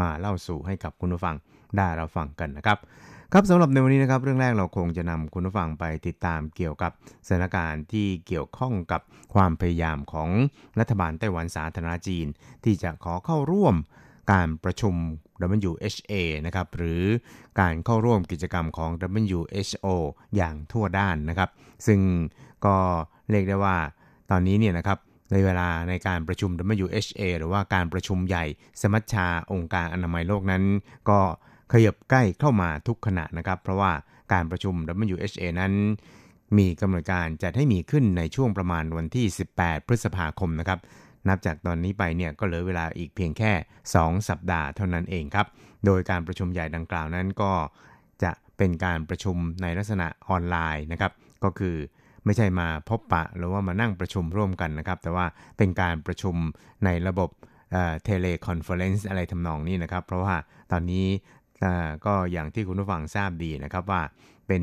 มาเล่าสู่ให้กับคุณผู้ฟังได้เราฟังกันนะครับ ครับสำหรับในวันนี้นะครับ เรื่องแรกเราคงจะนำคุณผู้ฟังไปติดตามเกี่ยวกับสถานการณ์ที่เกี่ยวข้องกับความพยายามของรัฐบาลไต้หวันสาธารณจีน ที่จะขอเข้าร่วม การประชุม WHA นะครับหรือการเข้าร่วมกิจกรรมของ WHO อย่างทั่วด้านนะครับ ซึ่งก็เรียกได้ว่าตอนนี้เนี่ยนะครับในเวลาในการประชุม WHA หรือว่าการประชุมใหญ่สมัชชาองค์การอนามัยโลกนั้น ก็ขยับใกล้เข้ามาทุกขณะนะครับ เพราะว่าการประชุม WHA นั้น มีกำหนดการจัดให้มีขึ้นในช่วงประมาณวันที่ 18 พฤษภาคมนะครับ นับจากตอนนี้ไปเนี่ยก็เหลือเวลาอีกเพียงแค่ 2 สัปดาห์เท่านั้นเองครับ โดยการประชุมใหญ่ดังกล่าวนั้นก็จะเป็นการประชุมในลักษณะออนไลน์นะครับ ก็คือไม่ใช่มาพบปะหรือว่ามานั่งประชุมร่วมกันนะครับ แต่ว่าเป็นการประชุมในระบบ teleconference อะไรทำนองนี้นะครับ เพราะว่าตอนนี้ก็อย่างที่คุณผู้ฟังทราบดีนะครับว่าเป็น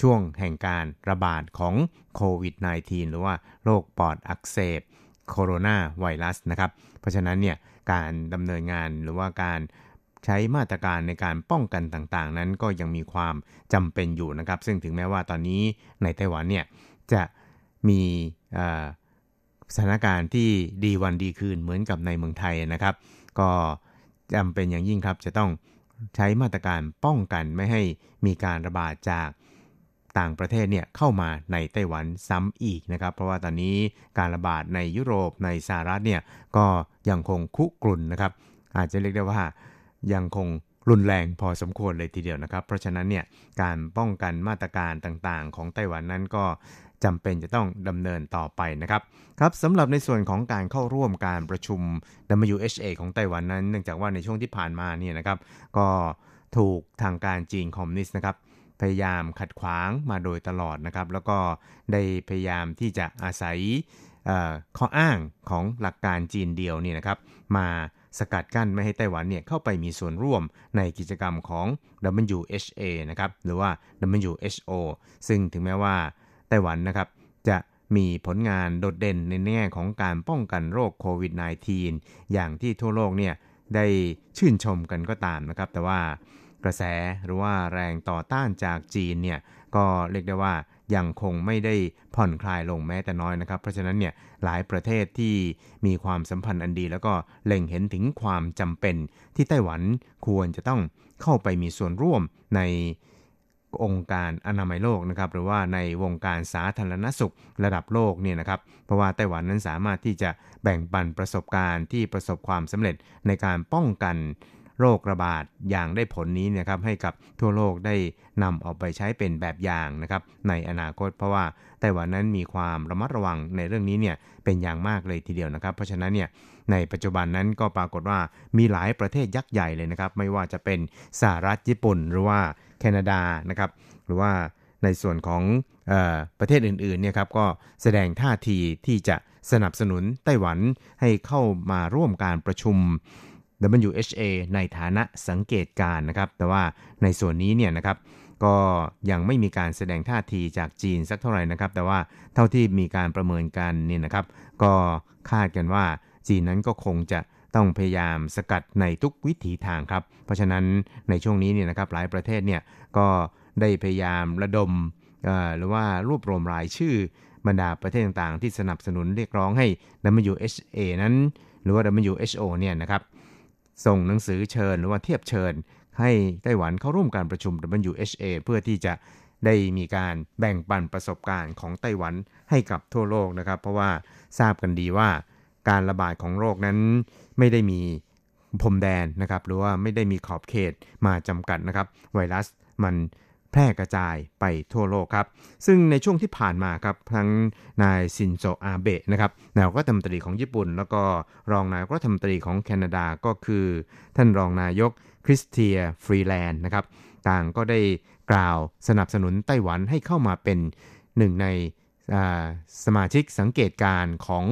ช่วงแห่งการระบาดของโควิด -19 หรือว่าโรคปอดอักเสบ โคโรนาไวรัสนะครับ เพราะฉะนั้นเนี่ยการดำเนินงานหรือว่าการใช้มาตรการในการป้องกันต่างๆ นั้นก็ยังมีความจำเป็นอยู่นะครับ ซึ่งถึงแม้ว่าตอนนี้ในไต้หวันเนี่ยจะมีสถานการณ์ที่ดีวันดีคืนเหมือนกับในเมืองไทยนะครับ ก็จำเป็นอย่างยิ่งครับจะต้องใช้มาตรการป้องกันไม่ให้มีการระบาดจาก ต่างประเทศเนี่ยเข้ามาในไต้หวันซ้ำอีกนะครับ เพราะว่าตอนนี้การระบาดในยุโรปในสหรัฐเนี่ยก็ยังคงคุกรุ่นนะครับ อาจจะเรียกได้ว่ายังคงรุนแรงพอสมควรเลยทีเดียวนะครับ เพราะฉะนั้นเนี่ยการป้องกันมาตรการต่างๆ ของไต้หวันนั้นก็จำเป็นจะต้องดำเนินต่อไปนะครับครับสำหรับในส่วนของการเข้าร่วมการประชุม WHA ของไต้หวันนั้น เนื่องจากว่าในช่วงที่ผ่านมาเนี่ยนะครับ ก็ถูกทางการจีนคอมมิวนิสต์นะครับ พยายามขัดขวางมาโดยตลอดนะครับ แล้วก็ได้พยายามที่จะอาศัยข้ออ้างของหลักการจีนเดียวนี่นะครับ มาสกัดกั้นไม่ให้ไต้หวันเนี่ยเข้าไปมีส่วนร่วมในกิจกรรมของ WHA นะครับหรือว่า WHO ซึ่งถึงแม้ว่าไต้หวันนะครับจะมีผลงานโดดเด่นในแง่ของการป้องกันโรคโควิด -19 อย่างที่ทั่วโลกเนี่ยได้ชื่นชมกันก็ตามนะครับ แต่ว่า กระแสหรือว่าแรงต่อต้านจากจีนเนี่ยก็เรียกได้ว่ายังคงไม่ได้ผ่อนคลายลงแม้แต่น้อยนะครับ เพราะฉะนั้นเนี่ยหลายประเทศที่มีความสัมพันธ์อันดี แล้วก็เล็งเห็นถึงความจำเป็นที่ไต้หวันควรจะต้องเข้าไปมีส่วนร่วมในองค์การอนามัยโลกนะครับหรือว่าในวงการสาธารณสุขระดับโลกเนี่ยนะครับเพราะว่าไต้หวันนั้นสามารถที่จะแบ่งปันประสบการณ์ที่ประสบความสำเร็จในการป้องกัน โรคระบาดอย่างได้ผลนี้นะครับให้กับทั่วโลกได้นำเอาไปใช้เป็นแบบอย่างนะครับในอนาคต เพราะว่าไต้หวันนั้นมีความระมัดระวังในเรื่องนี้เนี่ยเป็นอย่างมากเลยทีเดียวนะครับ เพราะฉะนั้นเนี่ยในปัจจุบันนั้นก็ปรากฏว่ามีหลายประเทศยักษ์ใหญ่เลยนะครับ ไม่ว่าจะเป็นสหรัฐญี่ปุ่น หรือว่าแคนาดานะครับหรือว่าในส่วนของอประเทศอื่นๆเนี่ยครับก็แสดงท่าทีที่จะสนับสนุนไต้หวันให้เข้ามาร่วมการประชุม WHA ในฐานะสังเกตการนะครับ แต่ว่าในส่วนนี้เนี่ยนะครับก็ยังไม่มีการแสดงท่าทีจากจีนสักเท่าไหร่นะครับ แต่ว่าเท่าที่มีการประเมินกันนี่นะครับ ก็คาดกันว่าจีนนั้นก็คงจะต้องพยายามสกัดในทุกวิถีทางครับ เพราะฉะนั้นในช่วงนี้เนี่ยนะครับหลายประเทศเนี่ยก็ได้พยายามระดมหรือว่ารวบรวมรายชื่อบรรดาประเทศต่างๆ ที่สนับสนุนเรียกร้องให้ WHA นั้น หรือว่า WHO เนี่ยนะครับ ส่งหนังสือเชิญหรือว่าเทียบเชิญ ให้ไต้หวันเข้าร่วมการประชุม WHA เพื่อที่จะได้มีการแบ่งปันประสบการณ์ของไต้หวันให้กับทั่วโลกนะครับ เพราะว่าทราบกันดีว่าการระบาดของโรคนั้นไม่ได้มีพรมแดนนะครับ หรือว่าไม่ได้มีขอบเขตมาจำกัดนะครับ ไวรัสมัน แพร่กระจายไปทั่วโลกครับ ซึ่งในช่วงที่ผ่านมาครับทั้งนายชินโซอาเบะนะครับนายกรัฐมนตรีของญี่ปุ่น แล้วก็รองนายกรัฐมนตรีของแคนาดาก็คือ ท่านรองนายกคริสเตียฟรีแลนด์นะครับต่างก็ได้กล่าวสนับสนุนไต้หวันให้เข้ามาเป็นหนึ่งในสมาชิกสังเกตการของ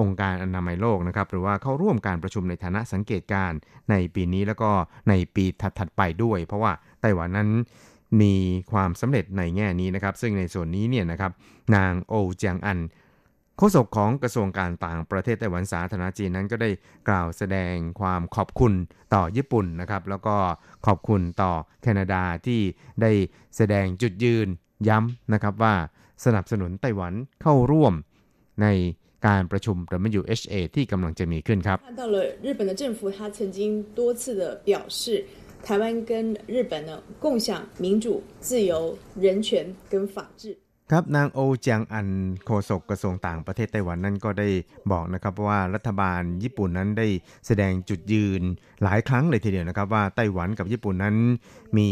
องค์การอนามัยโลกนะครับหรือว่าเข้าร่วมการประชุมในฐานะสังเกตการในปีนี้แล้วก็ในปีถัดๆไปด้วย เพราะว่าไต้หวันนั้น มีความสำเร็จในแง่นี้นะครับ ซึ่งในส่วนนี้เนี่ยนะครับ นางโอเจียงอันโฆษกของกระทรวงการต่างประเทศไต้หวันสาธารณจีนนั้นก็ได้กล่าวแสดงความขอบคุณต่อญี่ปุ่นนะครับ แล้วก็ขอบคุณต่อแคนาดาที่ได้แสดงจุดยืนย้ำนะครับว่าสนับสนุนไต้หวันเข้าร่วมในการประชุม WHA ที่กำลังจะมีขึ้นครับ看到了日本的政府，他曾经多次的表示， 台湾跟日本呢共享民主、自由、人权跟法治。ครับนางโอเจียงอันโฆษกกระทรวงต่างประเทศไต้หวันนั้นก็ได้บอกนะครับว่ารัฐบาลญี่ปุ่นนั้นได้แสดงจุดยืนหลายครั้งเลยทีเดียวนะครับ ว่าไต้หวันกับญี่ปุ่นนั้นมี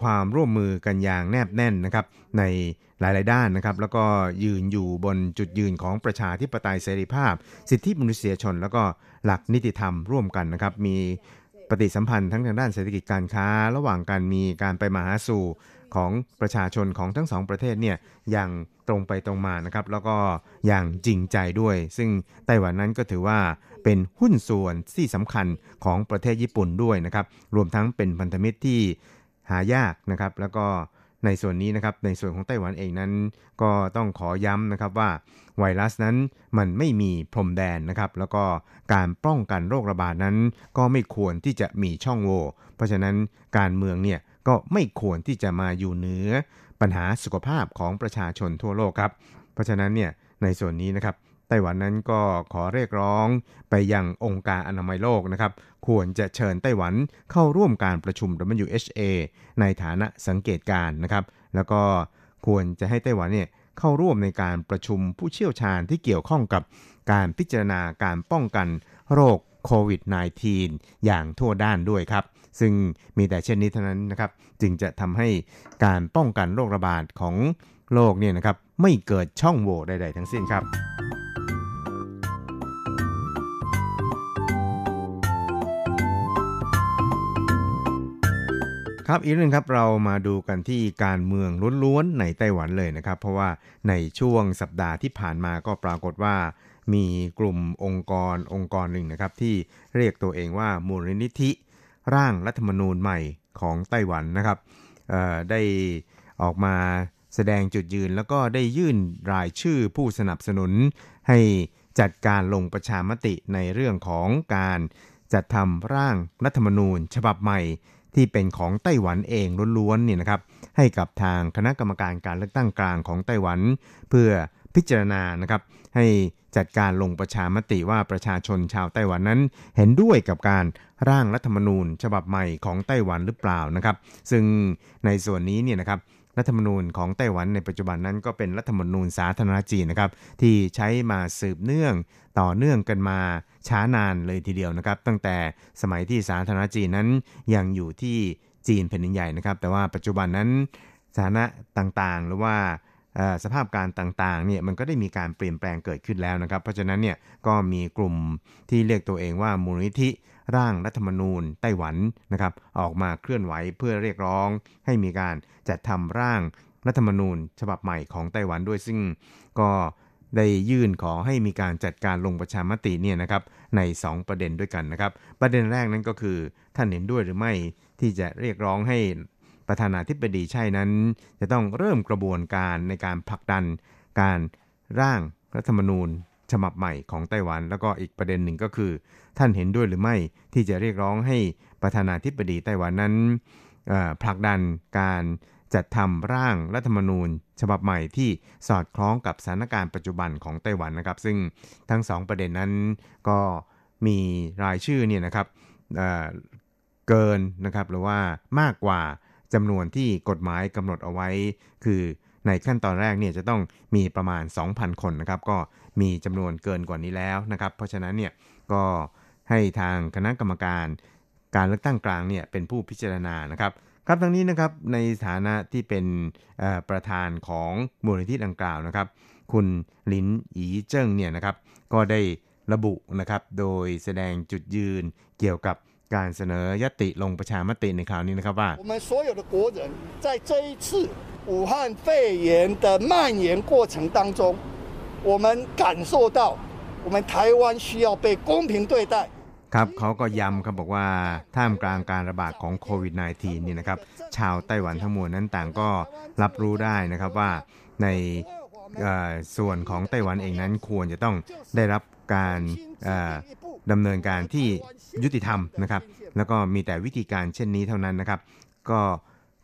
ความร่วมมือกันอย่างแนบแน่นนะครับในหลาย ๆ ด้านนะครับ แล้วก็ยืนอยู่บนจุดยืนของประชาธิปไตยเสรีภาพ สิทธิมนุษยชน แล้วก็หลักนิติธรรมร่วมกันนะครับ มี ปฏิสัมพันธ์ทั้งทางด้านเศรษฐกิจการค้า ระหว่างการมีการไปมาหาสู่ของประชาชนของทั้งสองประเทศเนี่ยอย่างตรงไปตรงมานะครับ แล้วก็อย่างจริงใจด้วย ซึ่งไต้หวันนั้นก็ถือว่าเป็นหุ้นส่วนที่สำคัญของประเทศญี่ปุ่นด้วยนะครับ รวมทั้งเป็นพันธมิตรที่หายากนะครับ แล้วก็ ในส่วนนี้นะครับในส่วนของไต้หวันเองนั้น ก็ต้องขอย้ำนะครับว่าไวรัสนั้นมันไม่มีพรมแดนนะครับ แล้วก็การป้องกันโรคระบาดนั้น ก็ไม่ควรที่จะมีช่องโหว่เพราะฉะนั้นการเมืองเนี่ยก็ไม่ควรที่จะมาอยู่เหนือปัญหาสุขภาพของประชาชนทั่วโลกครับ เพราะฉะนั้นเนี่ยในส่วนนี้นะครับ ต้หวันนั้นก็ขอเรียกร้องไปยังองค์การอนามัยโลกนะครับ ควรจะเชิญไต้หวันเข้าร่วมการประชุม WHA ในฐานะสังเกตการนะครับ แล้วก็ควรจะให้ไต้หวันเนี่ยเข้าร่วมในการประชุมผู้เชี่ยวชาญที่เกี่ยวข้องกับการพิจารณาการป้องกันโรคโควิด -19 อย่างทั่วด้านด้วยครับ ซึ่งมีแต่เช่นนี้เท่านั้นนะครับ จึงจะทำให้การป้องกันโรคระบาดของโลกเนี่ยนะครับ ไม่เกิดช่องโหว่ใดๆทั้งสิ้นครับ ครับอีกเรื่องครับเรามาดูกันที่การเมืองล้วนๆในไต้หวันเลยนะครับ เพราะว่าในช่วงสัปดาห์ที่ผ่านมาก็ปรากฏว่ามีกลุ่มองค์กรองค์กรหนึ่งนะครับ ที่เรียกตัวเองว่ามูลนิธิ ร่างรัฐธรรมนูญใหม่ของไต้หวันนะครับได้ออกมาแสดงจุดยืนแล้วก็ได้ยื่นรายชื่อผู้สนับสนุน ให้จัดการลงประชามติในเรื่องของการจัดทำร่างรัฐธรรมนูญ ฉบับใหม่ ที่เป็นของไต้หวันเองล้วนๆเนี่ยนะครับให้กับทางคณะกรรมการการเลือกตั้งกลางของไต้หวัน เพื่อพิจารณานะครับให้จัดการลงประชามติว่าประชาชนชาวไต้หวันนั้น เห็นด้วยกับการร่างรัฐธรรมนูญ ฉบับใหม่ของไต้หวันหรือเปล่านะครับ ซึ่งในส่วนนี้เนี่ยนะครับ รัฐธรรมนูญของไต้หวันในปัจจุบันนั้นก็เป็นรัฐธรรมนูญสาธารณจีนนะครับที่ใช้มาสืบเนื่องต่อเนื่องกันมาช้านานเลยทีเดียวนะครับ ตั้งแต่สมัยที่สาธารณจีนนั้นยังอยู่ที่จีนแผ่นดินใหญ่นะครับ แต่ว่าปัจจุบันนั้นสถานะต่างๆ หรือว่าสภาพการต่างๆเนี่ยมันก็ได้มีการเปลี่ยนแปลงเกิดขึ้นแล้วนะครับ เพราะฉะนั้นเนี่ยก็มีกลุ่มที่เรียกตัวเองว่ามูลนิธิ ร่างรัฐธรรมนูญไต้หวันนะครับออกมาเคลื่อนไหวเพื่อเรียกร้อง ให้มีการจัดทำร่างรัฐธรรมนูญ ฉบับใหม่ของไต้หวันด้วยซึ่งก็ได้ยื่นขอให้มีการจัดการลงประชามติเนี่ยนะครับใน 2 ประเด็นด้วยกันนะครับ ประเด็นแรกนั้นก็คือท่านเห็นด้วยหรือไม่ที่จะเรียกร้องให้ประธานาธิบดีใช่นั้น จะต้องเริ่มกระบวนการในการผลักดันการร่างรัฐธรรมนูญ ฉบับใหม่ของไต้หวัน แล้วก็อีกประเด็นหนึ่งก็คือ ท่านเห็นด้วยหรือไม่ที่จะเรียกร้องให้ประธานาธิบดีไต้หวันนั้นผลักดันการจัดทำร่างรัฐธรรมนูญ ฉบับใหม่ที่สอดคล้องกับสถานการณ์ปัจจุบันของไต้หวันนะครับ ซึ่งทั้งสองประเด็นนั้นก็มีรายชื่อเนี่ยนะครับเเกินนะครับหรือว่ามากกว่าจำนวนที่กฎหมายกำหนดเอาไว้ คือ ในขั้นตอนแรกเนี่ยจะต้องมีประมาณ 2,000 คนนะครับ ก็มีจำนวนเกินกว่านี้แล้วนะครับ เพราะฉะนั้นเนี่ยก็ให้ทางคณะกรรมการการเลือกตั้งกลางเนี่ยเป็นผู้พิจารณานะครับครับทั้งนี้นะครับในฐานะที่เป็นประธานของมูลนิธิดังกล่าวนะครับ คุณลินอีเจิ้งเนี่ยนะครับก็ได้ระบุนะครับโดยแสดงจุดยืนเกี่ยวกับ การเสนอยติลงประชามติในคราวนี้นะครับว่า 我们所有的国人在这一次武汉肺炎的蔓延过程当中，我们感受到我们台湾需要被公平对待。 ครับเขาก็ย้ำครับบอกว่าท่ามกลางการระบาดของโควิด -19 นี่นะครับชาวไต้หวันทั้งมวลนั้นต่างก็รับรู้ได้นะครับว่าในเอ่อส่วนของไต้หวันเองนั้นควรจะต้องได้รับ การดำเนินการที่ยุติธรรมนะครับ แล้วก็มีแต่วิธีการเช่นนี้เท่านั้นนะครับ ก็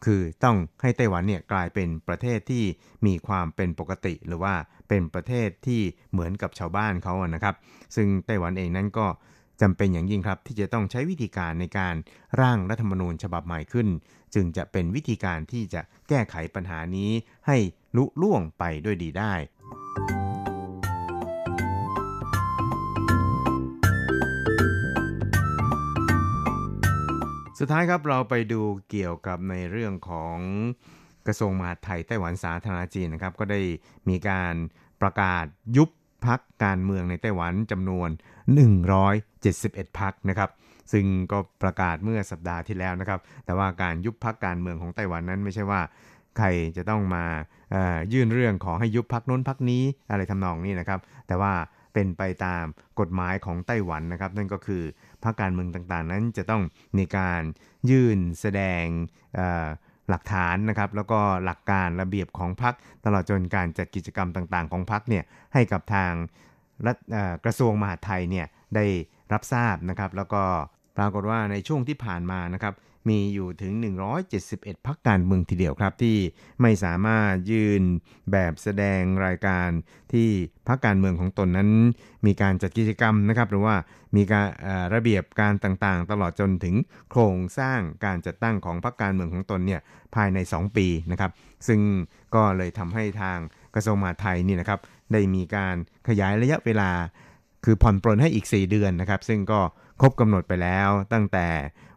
คือต้องให้ไต้หวันเนี่ยกลายเป็นประเทศที่มีความเป็นปกติ หรือว่าเป็นประเทศที่เหมือนกับชาวบ้านเขานะครับ ซึ่งไต้หวันเองนั้นก็จำเป็นอย่างยิ่งครับ ที่จะต้องใช้วิธีการในการร่างรัฐธรรมนูญฉบับใหม่ขึ้น จึงจะเป็นวิธีการที่จะแก้ไขปัญหานี้ให้ลุล่วงไปด้วยดีได้ สุดท้ายครับเราไปดูเกี่ยวกับในเรื่องของกระทรวงมหาดไทยไต้หวันสาธารณจีนนะครับ ก็ได้มีการประกาศยุบพักการเมืองในไต้หวันจำนวน 171 พักนะครับ ซึ่งก็ประกาศเมื่อสัปดาห์ที่แล้วนะครับ แต่ว่าการยุบพักการเมืองของไต้หวันนั้นไม่ใช่ว่าใครจะต้องมายื่นเรื่องขอให้ยุบพักน้นพักนี้อะไรทำนองนี้นะครับ แต่ว่าเป็นไปตามกฎหมายของไต้หวันนะครับ นั่นก็คือ พรรคการเมืองต่างๆ นั้นจะต้องมีการยื่นแสดงหลักฐานนะครับแล้วก็หลักการระเบียบของพรรคตลอดจนการจัดกิจกรรมต่างๆ ของพรรคเนี่ยให้กับทางรัฐกระทรวงมหาดไทยเนี่ยได้รับทราบนะครับ แล้วก็ปรากฏว่าในช่วงที่ผ่านมานะครับ มีอยู่ถึง 171 พักการเมืองทีเดียวครับที่ไม่สามารถยื่นแบบแสดงรายการที่พักการเมืองของตนนั้น มีการจัดกิจกรรมนะครับ หรือว่ามีการระเบียบการต่างๆ ตลอดจนถึงโครงสร้างการจัดตั้งของพักการเมืองของตนเนี่ยภายใน 2 ปีนะครับ ซึ่งก็เลยทำให้ทางกระทรวงมหาดไทยนี่นะครับได้มีการขยายระยะเวลา คือผ่อนปลนให้อีก 4 เดือนนะครับ ซึ่งก็ครบกำหนดไปแล้วตั้งแต่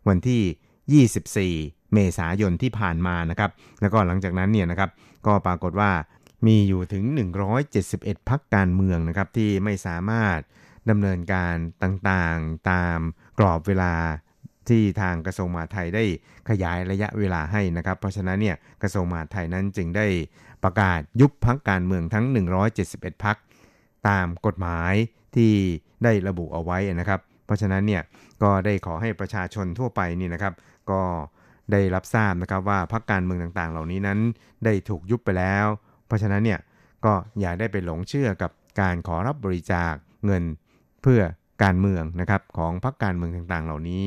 วันที่ 24 เมษายนที่ผ่านมานะครับ แล้วก็หลังจากนั้นเนี่ยนะครับ ก็ปรากฏว่ามีอยู่ถึง 171 พักการเมืองนะครับ ที่ไม่สามารถดำเนินการต่างๆ ตามกรอบเวลาที่ทางกระทรวงมหาดไทยได้ขยายระยะเวลาให้นะครับ เพราะฉะนั้นเนี่ยกระทรวงมหาดไทยนั้นจึงได้ประกาศยุบพักการเมืองทั้ง 171 พักตามกฎหมายที่ได้ระบุเอาไว้นะครับ เพราะฉะนั้นเนี่ยก็ได้ขอให้ประชาชนทั่วไปนี่นะครับ ก็ได้รับทราบนะครับว่าพรรคการเมืองต่างๆ เหล่านี้นั้นได้ถูกยุบไปแล้ว เพราะฉะนั้นเนี่ยก็อย่าได้ไปหลงเชื่อกับการขอรับบริจาคเงินเพื่อการเมืองนะครับของพรรคการเมืองต่างๆ เหล่านี้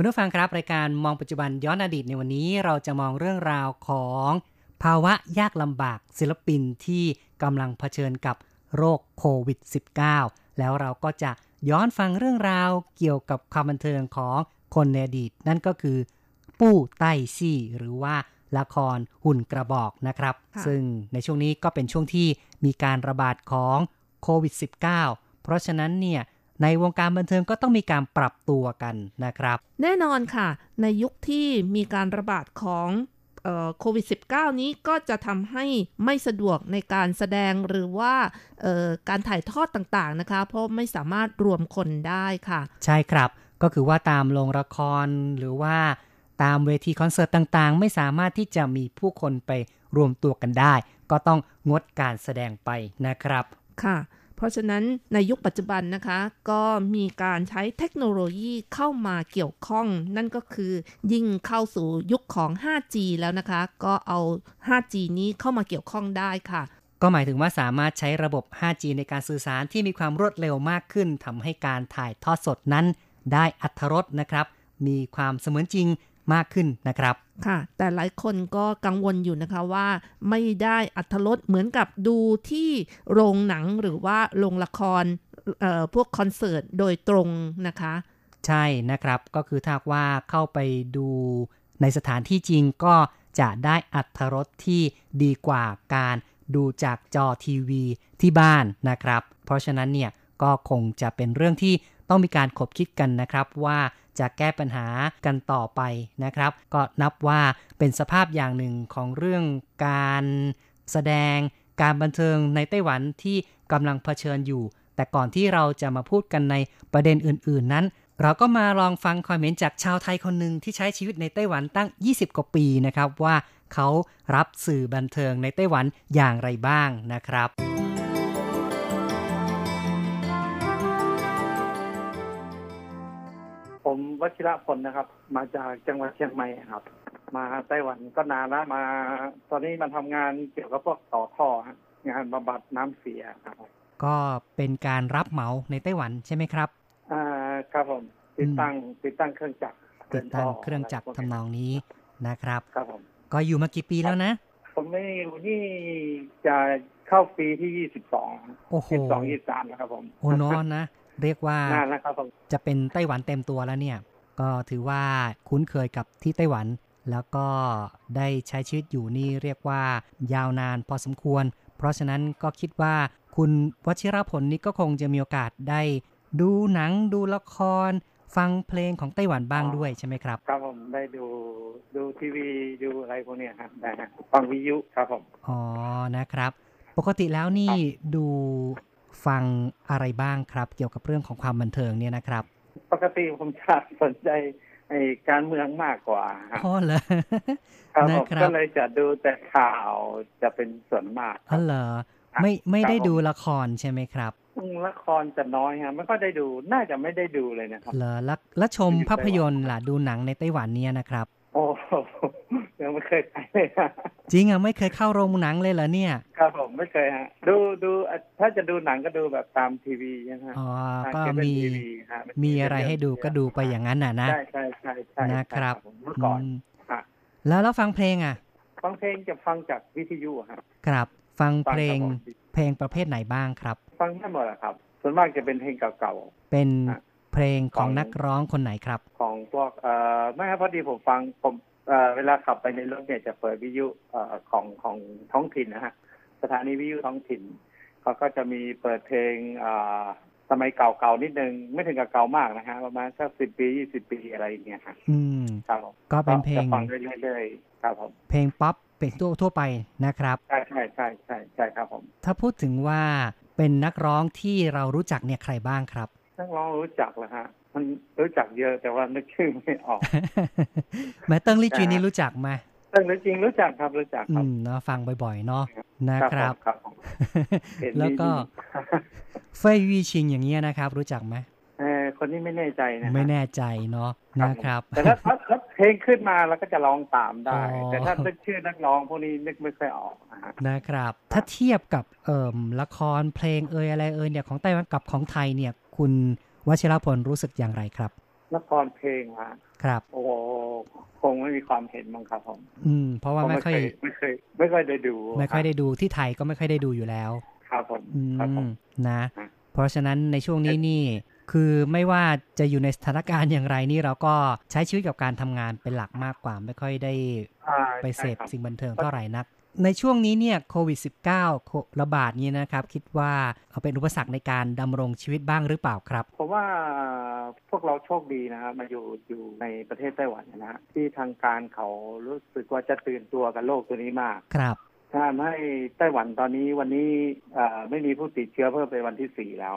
คุณผู้ฟังครับรายการมองปัจจุบันย้อนอดีตในวันนี้เราจะมองเรื่องราวของ ภาวะยากลำบากศิลปินที่กำลังเผชิญกับโรคโควิด -19 แล้วเราก็จะย้อนฟังเรื่องราวเกี่ยวกับความบันเทิงของคนในอดีต นั่นก็คือ ปู้ไต้ซี่ หรือว่าละครหุ่นกระบอกนะครับค่ะซึ่งในช่วงนี้ก็เป็นช่วงที่มีการระบาดของโควิด -19 เพราะฉะนั้นเนี่ย ในวงการบันเทิงก็ต้องมีการปรับตัวกันนะครับ แน่นอนค่ะ ในยุคที่มีการระบาดของเอ่อโควิด -19 นี้ก็จะทำให้ไม่สะดวกในการแสดงหรือว่าเอ่อการถ่ายทอดต่างๆนะคะ เพราะไม่สามารถรวมคนได้ค่ะ ใช่ครับก็คือว่าตามโรงละครหรือว่าตามเวทีคอนเสิร์ตต่างๆ ไม่สามารถที่จะมีผู้คนไปรวมตัวกันได้ ก็ต้องงดการแสดงไปนะครับค่ะ เพราะฉะนั้นในยุคปัจจุบันนะคะ ก็มีการใช้เทคโนโลยีเข้ามาเกี่ยวข้อง นั่นก็คือยิ่งเข้าสู่ยุคของ 5G แล้วนะคะ ก็เอา 5G นี้เข้ามาเกี่ยวข้องได้ค่ะก็หมายถึงว่าสามารถใช้ระบบ 5G ในการสื่อสารที่มีความรวดเร็วมากขึ้นทำให้การถ่ายทอดสดนั้น ได้อัธรสนะครับ มีความเสมือนจริง มากขึ้นนะครับ ค่ะ แต่หลายคนก็กังวลอยู่นะคะว่าไม่ได้อัธรสเหมือนกับดูที่โรงหนังหรือว่าโรงละครเอ่อพวกคอนเสิร์ตโดยตรงนะคะ ใช่นะครับก็คือถ้าหากว่าเข้าไปดูในสถานที่จริงก็จะได้อัตรสที่ดีกว่าการดูจากจอทีวีที่บ้านนะครับ เพราะฉะนั้นเนี่ยก็คงจะเป็นเรื่องที่ ต้องมีการขบคิดกันนะครับว่าจะแก้ปัญหากันต่อไปนะครับ ก็นับว่าเป็นสภาพอย่างหนึ่งของเรื่องการแสดงการบันเทิงในไต้หวันที่กำลังเผชิญอยู่ แต่ก่อนที่เราจะมาพูดกันในประเด็นอื่น ๆนั้น เราก็มาลองฟังคอมเมนต์จากชาวไทยคนหนึ่งที่ใช้ชีวิตในไต้หวันตั้ง 20 กว่าปีนะครับว่าเขารับสื่อบันเทิงในไต้หวันอย่างไรบ้างนะครับ ผมวชิระพลนะครับ มาจากจังหวัดเชียงใหม่ครับ มาไต้หวันก็นานแล้วมา ตอนนี้มาทำงานเกี่ยวกับพวกต่อท่อฮะงานบำบัดน้ำเสียครับผมก็เป็นการรับเหมาในไต้หวันใช่ไหมครับ อ่าครับผมติดตั้งติดตั้งเครื่องจักรติดตั้งเครื่องจักรทำนองนี้นะครับครับผมก็อยู่มากี่ปีแล้วนะ ผมไม่อยู่นี่จะเข้าปีที่ยี่สิบสองโอ้โหยี่สิบสองยี่สามนะครับผมโอ้นอนนะ เรียกว่านานแล้วครับผมจะเป็นไต้หวันเต็มตัวแล้วเนี่ย ก็ถือว่าคุ้นเคยกับที่ไต้หวัน แล้วก็ได้ใช้ชีวิตอยู่นี่เรียกว่ายาวนานพอสมควร เพราะฉะนั้นก็คิดว่าคุณวชิรพลนี่ก็คงจะมีโอกาสได้ดูหนังดูละคร ฟังเพลงของไต้หวันบ้างด้วยใช่ไหมครับ ครับผมได้ดูดูทีวีดูอะไรพวกเนี้ยครับได้ฮะฟังวิทยุครับผมอ๋อนะครับ ปกติแล้วนี่ดู ฟังอะไรบ้างครับ เกี่ยวกับเรื่องของความบันเทิงเนี่ยนะครับ ปกติผมจะสนใจไอ้การเมืองมากกว่าครับอ๋อเหรอครับนะผมครับก็เลยจะดูแต่ข่าวจะเป็นส่วนมากอ๋อเหรอไม่ไม่ได้ดูละครใช่ไหมครับอืมละครจะน้อยฮะไม่ก็ได้ดูน่าจะไม่ได้ดูเลยนะครับเหรอแล้วแล้วชมภาพยนตร์ล่ะดูหนังในไต้หวันเนี่ยนะครับ โอ้โหยังไม่เคยไปเลยฮะจริงอะไม่เคยเข้าโรงหนังเลยเหรอเนี่ย ครับผมไม่เคยฮะ ดูดูอะถ้าจะดูหนังก็ดูแบบตามทีวีนะฮะอ๋อทางก็เคเบิลมีทีวีฮะมีอะไรให้ดูก็ดูไปอย่างนั้นน่ะนะใช่ใช่ใช่ใช่นะครับผมเมื่อก่อนอืมฮะแล้วแล้วฟังเพลงอะ ฟังเพลงจะฟังจากวิทยุฮะครับ ฟังฟังเพลงครับผมเพลงประเภทไหนบ้างครับ ฟังได้หมดอะครับส่วนมากจะเป็นเพลงเก่าเป็นอะ เพลงของของนักร้องคนไหนครับๆของพวกเอ่อไม่ครับพอดีผมฟังผมเอ่อเวลาขับไปในรถเนี่ยจะเปิดวิทยุเอ่อของของท้องถิ่นนะฮะสถานีวิทยุท้องถิ่นเขาก็จะมีเปิดเพลงเอ่อสมัยเก่าๆนิดนึงไม่ถึงกับเก่ามากนะฮะประมาณสักสิบปียี่สิบปีอะไรอย่างเงี้ยฮะอืมครับผมก็เป็นเพลงจะฟังเรื่อยๆครับผมเพลงป๊อปเป็นทั่วทั่วไปนะครับใช่ใช่ใช่ใช่ใช่ครับผมถ้าพูดถึงว่าเป็นนักร้องที่เรารู้จักเนี่ยใครบ้างครับ นักร้องรู้จักเหรอฮะ มันรู้จักเยอะแต่ว่านึกชื่อไม่ออกแหม เติ้งลี่จวินนี่รู้จักไหมแต่จริงๆรู้จักครับรู้จักอืครับมเนาะฟังบ่อยๆเนาะนะครับผมครับผมเห็นแล้วก็มีเฟยวีชิงอย่างเงี้ยนะครับ รู้จักไหมเออคนนี้ไม่แน่ใจนะไม่แน่ใจเนาะนะครับ แต่ถ้าถ้าถ้าเพลงขึ้นมาเราก็จะร้องตามได้อ๋อแต่ถ้านึกชื่อนักร้องพวกนี้นึกไม่ค่อยออกนะฮะนะครับ ถ้าเทียบกับเอ่มละครเพลงเอ่ยอะไรเอ่ยเนี่ยของไต้หวันกับของไทยเนี่ย คุณวชิรพลรู้สึกอย่างไรครับละครเพลงอะครับ โอ้โหคงไม่มีความเห็นมั้งครับผมอืม เพราะว่าไม่ค่อยไม่เคยไม่ค่อยได้ดู ไม่ค่อยได้ดูที่ไทยก็ไม่ค่อยได้ดูอยู่แล้ว ครับผมอืครับผมมนะฮะเพราะฉะนั้นในช่วงนี้นี่ คือไม่ว่าจะอยู่ในสถานการณ์อย่างไรนี่เราก็ใช้ชีวิตกับการทำงานเป็นหลักมากกว่า ไม่ค่อยได้อ่าไปเสพใช่ครับสิ่งบันเทิงเท่าไหร่นัก ในช่วงนี้เนี่ยโควิด -19 โคระบาดนี้นะครับ คิดว่าเอาเป็นอุปสรรคในการดำรงชีวิตบ้างหรือเปล่าครับผมว่าพวกเราโชคดีนะครับมาอยู่อยู่ในประเทศไต้หวันนะฮะที่ทางการเขารู้สึกว่าจะตื่นตัวกับโรคตัวนี้มากครับถ้าให้ไต้หวันตอนนี้วันนี้เอ่อไม่มีผู้ติดเชื้อเพิ่มเป็นวันที่สี่แล้ว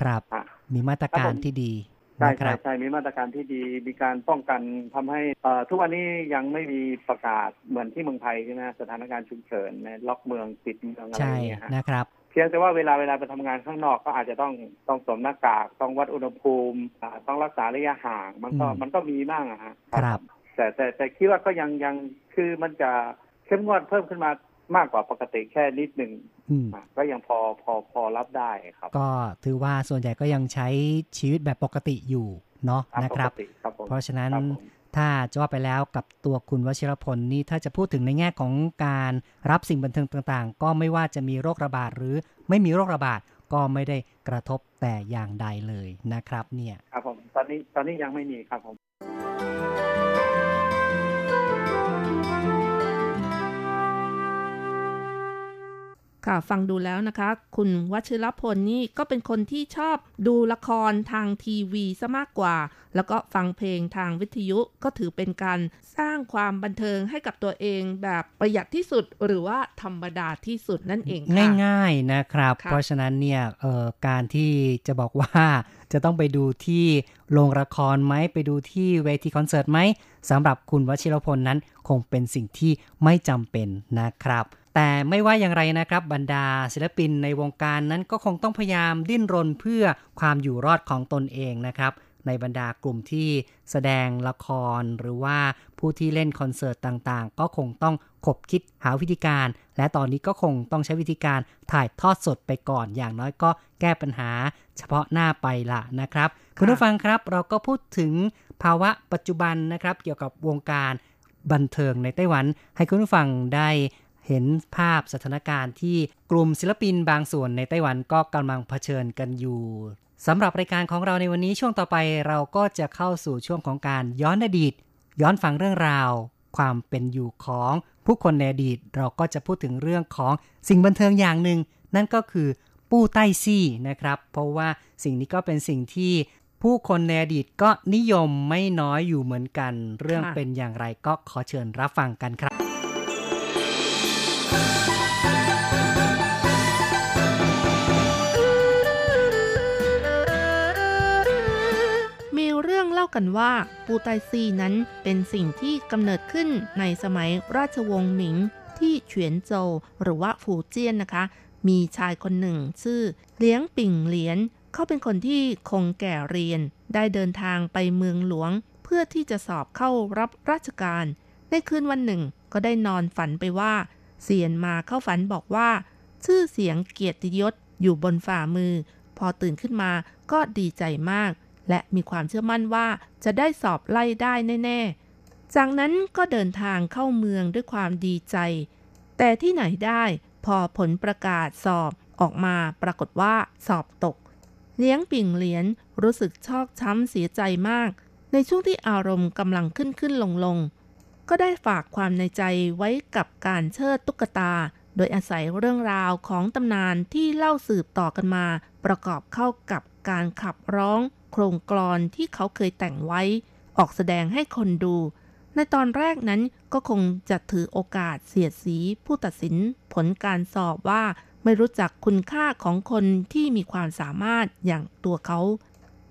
ครับอะมีมาตรการครับผมที่ดี ใช่นะคใช่รับใช่มีมาตรการที่ดีมีการป้องกันทำให้เอ่อทุกวันนี้ยังไม่มีประกาศเหมือนที่เมืองไทยใช่ไหมสถานการณ์ฉุกเฉินในล็อกเมืองปิดเมืองอะไรอใช่ย่างเงี้ยฮะนะครับเพียงแต่ว่าเวลาเวลาไปทำงานข้างนอกก็อาจจะต้องต้องสวมหน้ากาก ต้องวัดอุณหภูมิอ่าต้องรักษาระยะห่าง มันก็อืมมันก็มีบ้างอะฮะครับ แต่แต่แต่คิดว่าก็ยังยังคือมันจะเข้มงวดเพิ่มขึ้นมา มากกว่าปกติแค่นิดหนึ่งอืมอะก็ยังพอพอพอรับได้ครับ ก็ถือว่าส่วนใหญ่ก็ยังใช้ชีวิตแบบปกติอยู่เนาะตามนะครับปกติครับผมเพราะฉะนั้นครับผมถ้าจะว่าไปแล้วกับตัวคุณวชิรพลนี่ถ้าจะพูดถึงในแง่ของการรับสิ่งบันเทิงต่างๆ ก็ไม่ว่าจะมีโรคระบาดหรือไม่มีโรคระบาดก็ไม่ได้กระทบแต่อย่างใดเลยนะครับ เนี่ย ครับผมตอนนี้ตอนนี้ยังไม่มีครับผม ค่ะฟังดูแล้วนะคะ คุณวชิรพลนี่ก็เป็นคนที่ชอบดูละครทางทีวีซะมากกว่า แล้วก็ฟังเพลงทางวิทยุก็ถือเป็นการสร้างความบันเทิงให้กับตัวเองแบบประหยัดที่สุดหรือว่าธรรมดาที่สุดนั่นเองค่ะง่ายๆนะครับค่ะเพราะฉะนั้นเนี่ยเอ่อการที่จะบอกว่าจะต้องไปดูที่โรงละครไหมไปดูที่เวทีคอนเสิร์ตไหมสำหรับคุณวชิรพลนั้นคงเป็นสิ่งที่ไม่จำเป็นนะครับ แต่ไม่ว่าอย่างไรนะครับบรรดาศิลปินในวงการนั้นก็คงต้องพยายามดิ้นรนเพื่อความอยู่รอดของตนเองนะครับในบรรดากลุ่มที่แสดงละครหรือว่าผู้ที่เล่นคอนเสิร์ตต่างๆ ก็คงต้องขบคิดหาวิธีการ และตอนนี้ก็คงต้องใช้วิธีการถ่ายทอดสดไปก่อนอย่างน้อยก็แก้ปัญหาเฉพาะหน้าไปละนะครับ คุณผู้ฟังครับเราก็พูดถึงภาวะปัจจุบันนะครับ เกี่ยวกับวงการบันเทิงในไต้หวัน ให้คุณผู้ฟังได้ เห็นภาพสถานการณ์ที่กลุ่มศิลปินบางส่วนในไต้หวันก็กำลังเผชิญกันอยู่สำหรับรายการของเราในวันนี้ช่วงต่อไปเราก็จะเข้าสู่ช่วงของการย้อนอดีต ย้อนฟังเรื่องราว ความเป็นอยู่ของผู้คนในอดีต เราก็จะพูดถึงเรื่องของสิ่งบันเทิงอย่างหนึ่ง นั่นก็คือปู้ใต้ซี่นะครับ เพราะว่าสิ่งนี้ก็เป็นสิ่งที่ผู้คนในอดีตก็นิยมไม่น้อยอยู่เหมือนกัน เรื่องเป็นอย่างไรก็ขอเชิญรับฟังกันครับ มีเรื่องเล่ากันว่าปูไตซีนั้นเป็นสิ่งที่กำเนิดขึ้นในสมัยราชวงศ์หมิงที่เฉวียนโจวหรือว่าฝูเจี้ยนนะคะ มีชายคนหนึ่งชื่อเลี้ยงปิ่งเหลียน เขาเป็นคนที่คงแก่เรียน ได้เดินทางไปเมืองหลวง เพื่อที่จะสอบเข้ารับราชการ ในคืนวันหนึ่งก็ได้นอนฝันไปว่า เสียนมาเข้าฝันบอกว่า ชื่อเสียงเกียรติยศอยู่บนฝ่ามือ พอตื่นขึ้นมาก็ดีใจมาก และมีความเชื่อมั่นว่าจะได้สอบไล่ได้แน่ ๆ จากนั้นก็เดินทางเข้าเมืองด้วยความดีใจ แต่ที่ไหนได้พอผลประกาศสอบออกมาปรากฏว่าสอบตก เลี้ยงปิ่งเหรียญรู้สึกชอกช้ำเสียใจมาก ในช่วงที่อารมณ์กำลังขึ้นขึ้นลงลง ก็ได้ฝากความในใจไว้กับการเชิดตุ๊กตา โดยอาศัยเรื่องราวของตำนานที่เล่าสืบต่อกันมา ประกอบเข้ากับการขับร้อง โครงกลอนที่เขาเคยแต่งไว้ ออกแสดงให้คนดู ในตอนแรกนั้นก็คงจะถือโอกาสเสียดสี ผู้ตัดสินผลการสอบว่าไม่รู้จักคุณค่าของคนที่มีความสามารถอย่างตัวเขา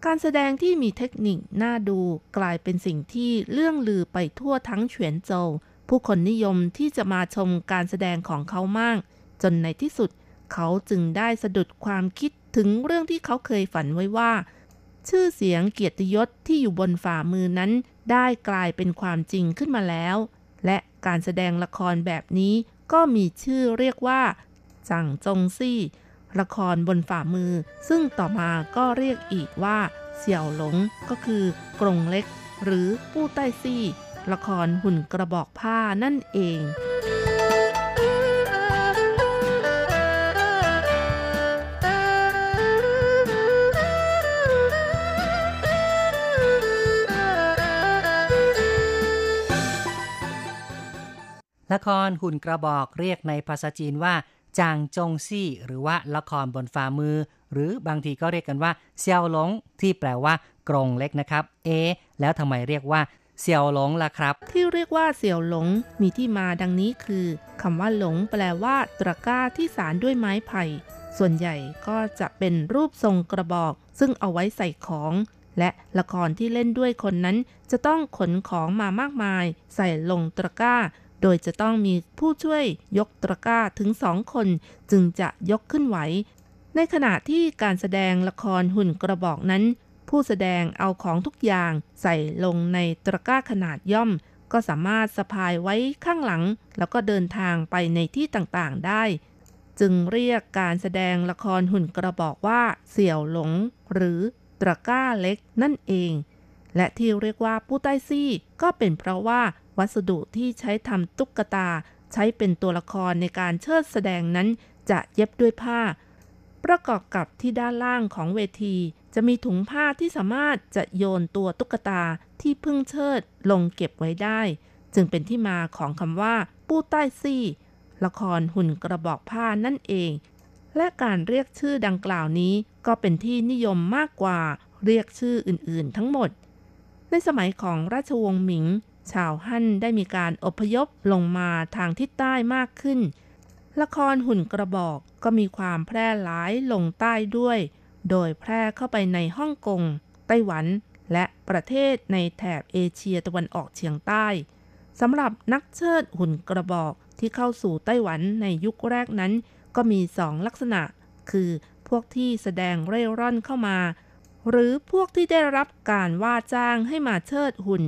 การแสดงที่มีเทคนิคน่าดูกลายเป็นสิ่งที่เลื่องลือไปทั่วทั้งเฉวียนโจวผู้คนนิยมที่จะมาชมการแสดงของเขามาก จนในที่สุด เขาจึงได้สะดุดความคิดถึงเรื่องที่เขาเคยฝันไว้ว่า ชื่อเสียงเกียรติยศที่อยู่บนฝ่ามือนั้น ได้กลายเป็นความจริงขึ้นมาแล้ว และการแสดงละครแบบนี้ก็มีชื่อเรียกว่า จังจงซี่ ละครบนฝ่ามือ ซึ่งต่อมาก็เรียกอีกว่า เสี่ยวหลงก็คือกรงเล็ก หรือปู้ใต้ซี่ ละครหุ่นกระบอกผ้านั่นเองละครหุ่นกระบอกเรียกในภาษาจีนว่า จางจงซี่ หรือว่าละครบนฝ่ามือ หรือบางทีก็เรียกกันว่าเซียวหลงที่แปลว่ากรงเล็กนะครับ เอ แล้วทำไมเรียกว่าเซี่ยวหลงล่ะครับ ที่เรียกว่าเสี่ยวหลงมีที่มาดังนี้คือคำว่าหลงแปลว่าตะกร้าที่สารด้วยไม้ไผ่ ส่วนใหญ่ก็จะเป็นรูปทรงกระบอก ซึ่งเอาไว้ใส่ของ และละครที่เล่นด้วยคนนั้น จะต้องขนของมามากมาย ใส่ลงตะกร้า โดยจะต้องมีผู้ช่วยยกตะกร้าถึงสองคน จึงจะยกขึ้นไหว ในขณะที่การแสดงละครหุ่นกระบอกนั้น ผู้แสดงเอาของทุกอย่างใส่ลงในตะกร้าขนาดย่อม ก็สามารถสะพายไว้ข้างหลัง แล้วก็เดินทางไปในที่ต่างๆได้ จึงเรียกการแสดงละครหุ่นกระบอกว่าเสี่ยวหลง หรือตะกร้าเล็กนั่นเอง และที่เรียกว่าปู้ใต้ซี่ก็เป็นเพราะว่า วัสดุที่ใช้ทำตุ๊กตา ใช้เป็นตัวละครในการเชิดแสดงนั้นจะเย็บด้วยผ้า ประกอบกับที่ด้านล่างของเวที จะมีถุงผ้าที่สามารถจะโยนตัวตุ๊กตาที่เพิ่งเชิดลงเก็บไว้ได้ จึงเป็นที่มาของคำว่า ปู้ใต้ซี่ ละครหุ่นกระบอกผ้านั่นเอง และการเรียกชื่อดังกล่าวนี้ก็เป็นที่นิยมมากกว่าเรียกชื่ออื่นๆ ทั้งหมด ในสมัยของราชวงศ์หมิง ชาวฮั่นได้มีการอพยพลงมาทางทิศใต้มากขึ้น ละครหุ่นกระบอกก็มีความแพร่หลายลงใต้ด้วย โดยแพร่เข้าไปในฮ่องกง ไต้หวัน และประเทศในแถบเอเชียตะวันออกเฉียงใต้สำหรับนักเชิดหุ่นกระบอกที่เข้าสู่ไต้หวันในยุคแรกนั้น ก็มีสองลักษณะ คือพวกที่แสดงเร่ร่อนเข้ามา หรือพวกที่ได้รับการว่าจ้างให้มาเชิดหุ่น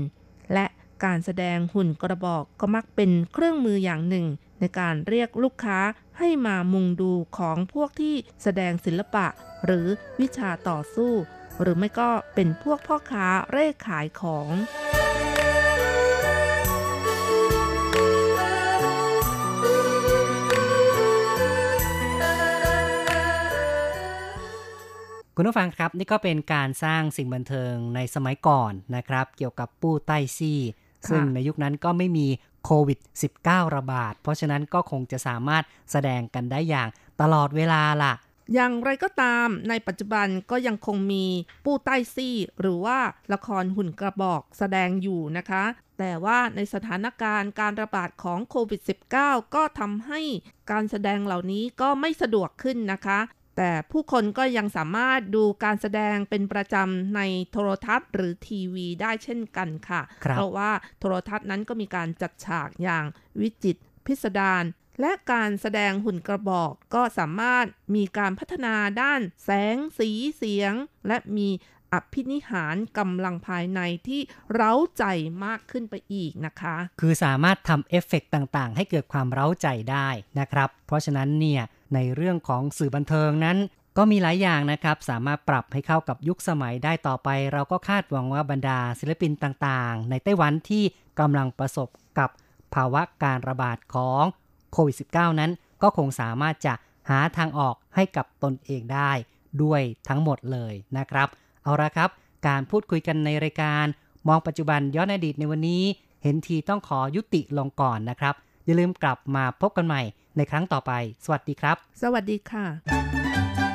และ การแสดงหุ่นกระบอกก็มักเป็นเครื่องมืออย่างหนึ่ง ในการเรียกลูกค้าให้มามุงดูของพวกที่แสดงศิลปะ หรือวิชาต่อสู้ หรือไม่ก็เป็นพวกพ่อค้าเร่ขายของคุณผู้ฟังครับนี่ก็เป็นการสร้างสิ่งบันเทิงในสมัยก่อนนะครับ เกี่ยวกับปู้ใต้ซี่ ซึ่งในยุคนั้นก็ไม่มีโควิด -19 ระบาด เพราะฉะนั้นก็คงจะสามารถแสดงกันได้อย่างตลอดเวลาล่ะ อย่างไรก็ตามในปัจจุบันก็ยังคงมีปู้ใต้ซี่ หรือว่าละครหุ่นกระบอกแสดงอยู่นะคะ แต่ว่าในสถานการณ์การระบาดของโควิด -19 ก็ทำให้การแสดงเหล่านี้ก็ไม่สะดวกขึ้นนะคะ แต่ผู้คนก็ยังสามารถดูการแสดงเป็นประจำในโทรทัศน์หรือทีวีได้เช่นกันค่ะครับเพราะว่าโทรทัศน์นั้นก็มีการจัดฉากอย่างวิจิตรพิสดารและการแสดงหุ่นกระบอกก็สามารถมีการพัฒนาด้านแสงสีเสียง และมีอภินิหารกำลังภายในที่เร้าใจมากขึ้นไปอีกนะคะ คือสามารถทำเอฟเฟกต์ต่างๆ ให้เกิดความเร้าใจได้นะครับ เพราะฉะนั้นเนี่ย ในเรื่องของสื่อบันเทิงนั้น ก็มีหลายอย่างนะครับ สามารถปรับให้เข้ากับยุคสมัยได้ต่อไป เราก็คาดหวังว่าบรรดาศิลปินต่างๆ ในไต้หวันที่กำลังประสบกับภาวะการระบาดของโควิด -19 นั้น ก็คงสามารถจะหาทางออกให้กับตนเองได้ด้วยทั้งหมดเลยนะครับ เอาละครับ การพูดคุยกันในรายการ มองปัจจุบันย้อนอดีตในวันนี้ เห็นทีต้องขอยุติลงก่อนนะครับ อย่าลืมกลับมาพบกันใหม่ ในครั้งต่อไป สวัสดีครับ สวัสดีค่ะ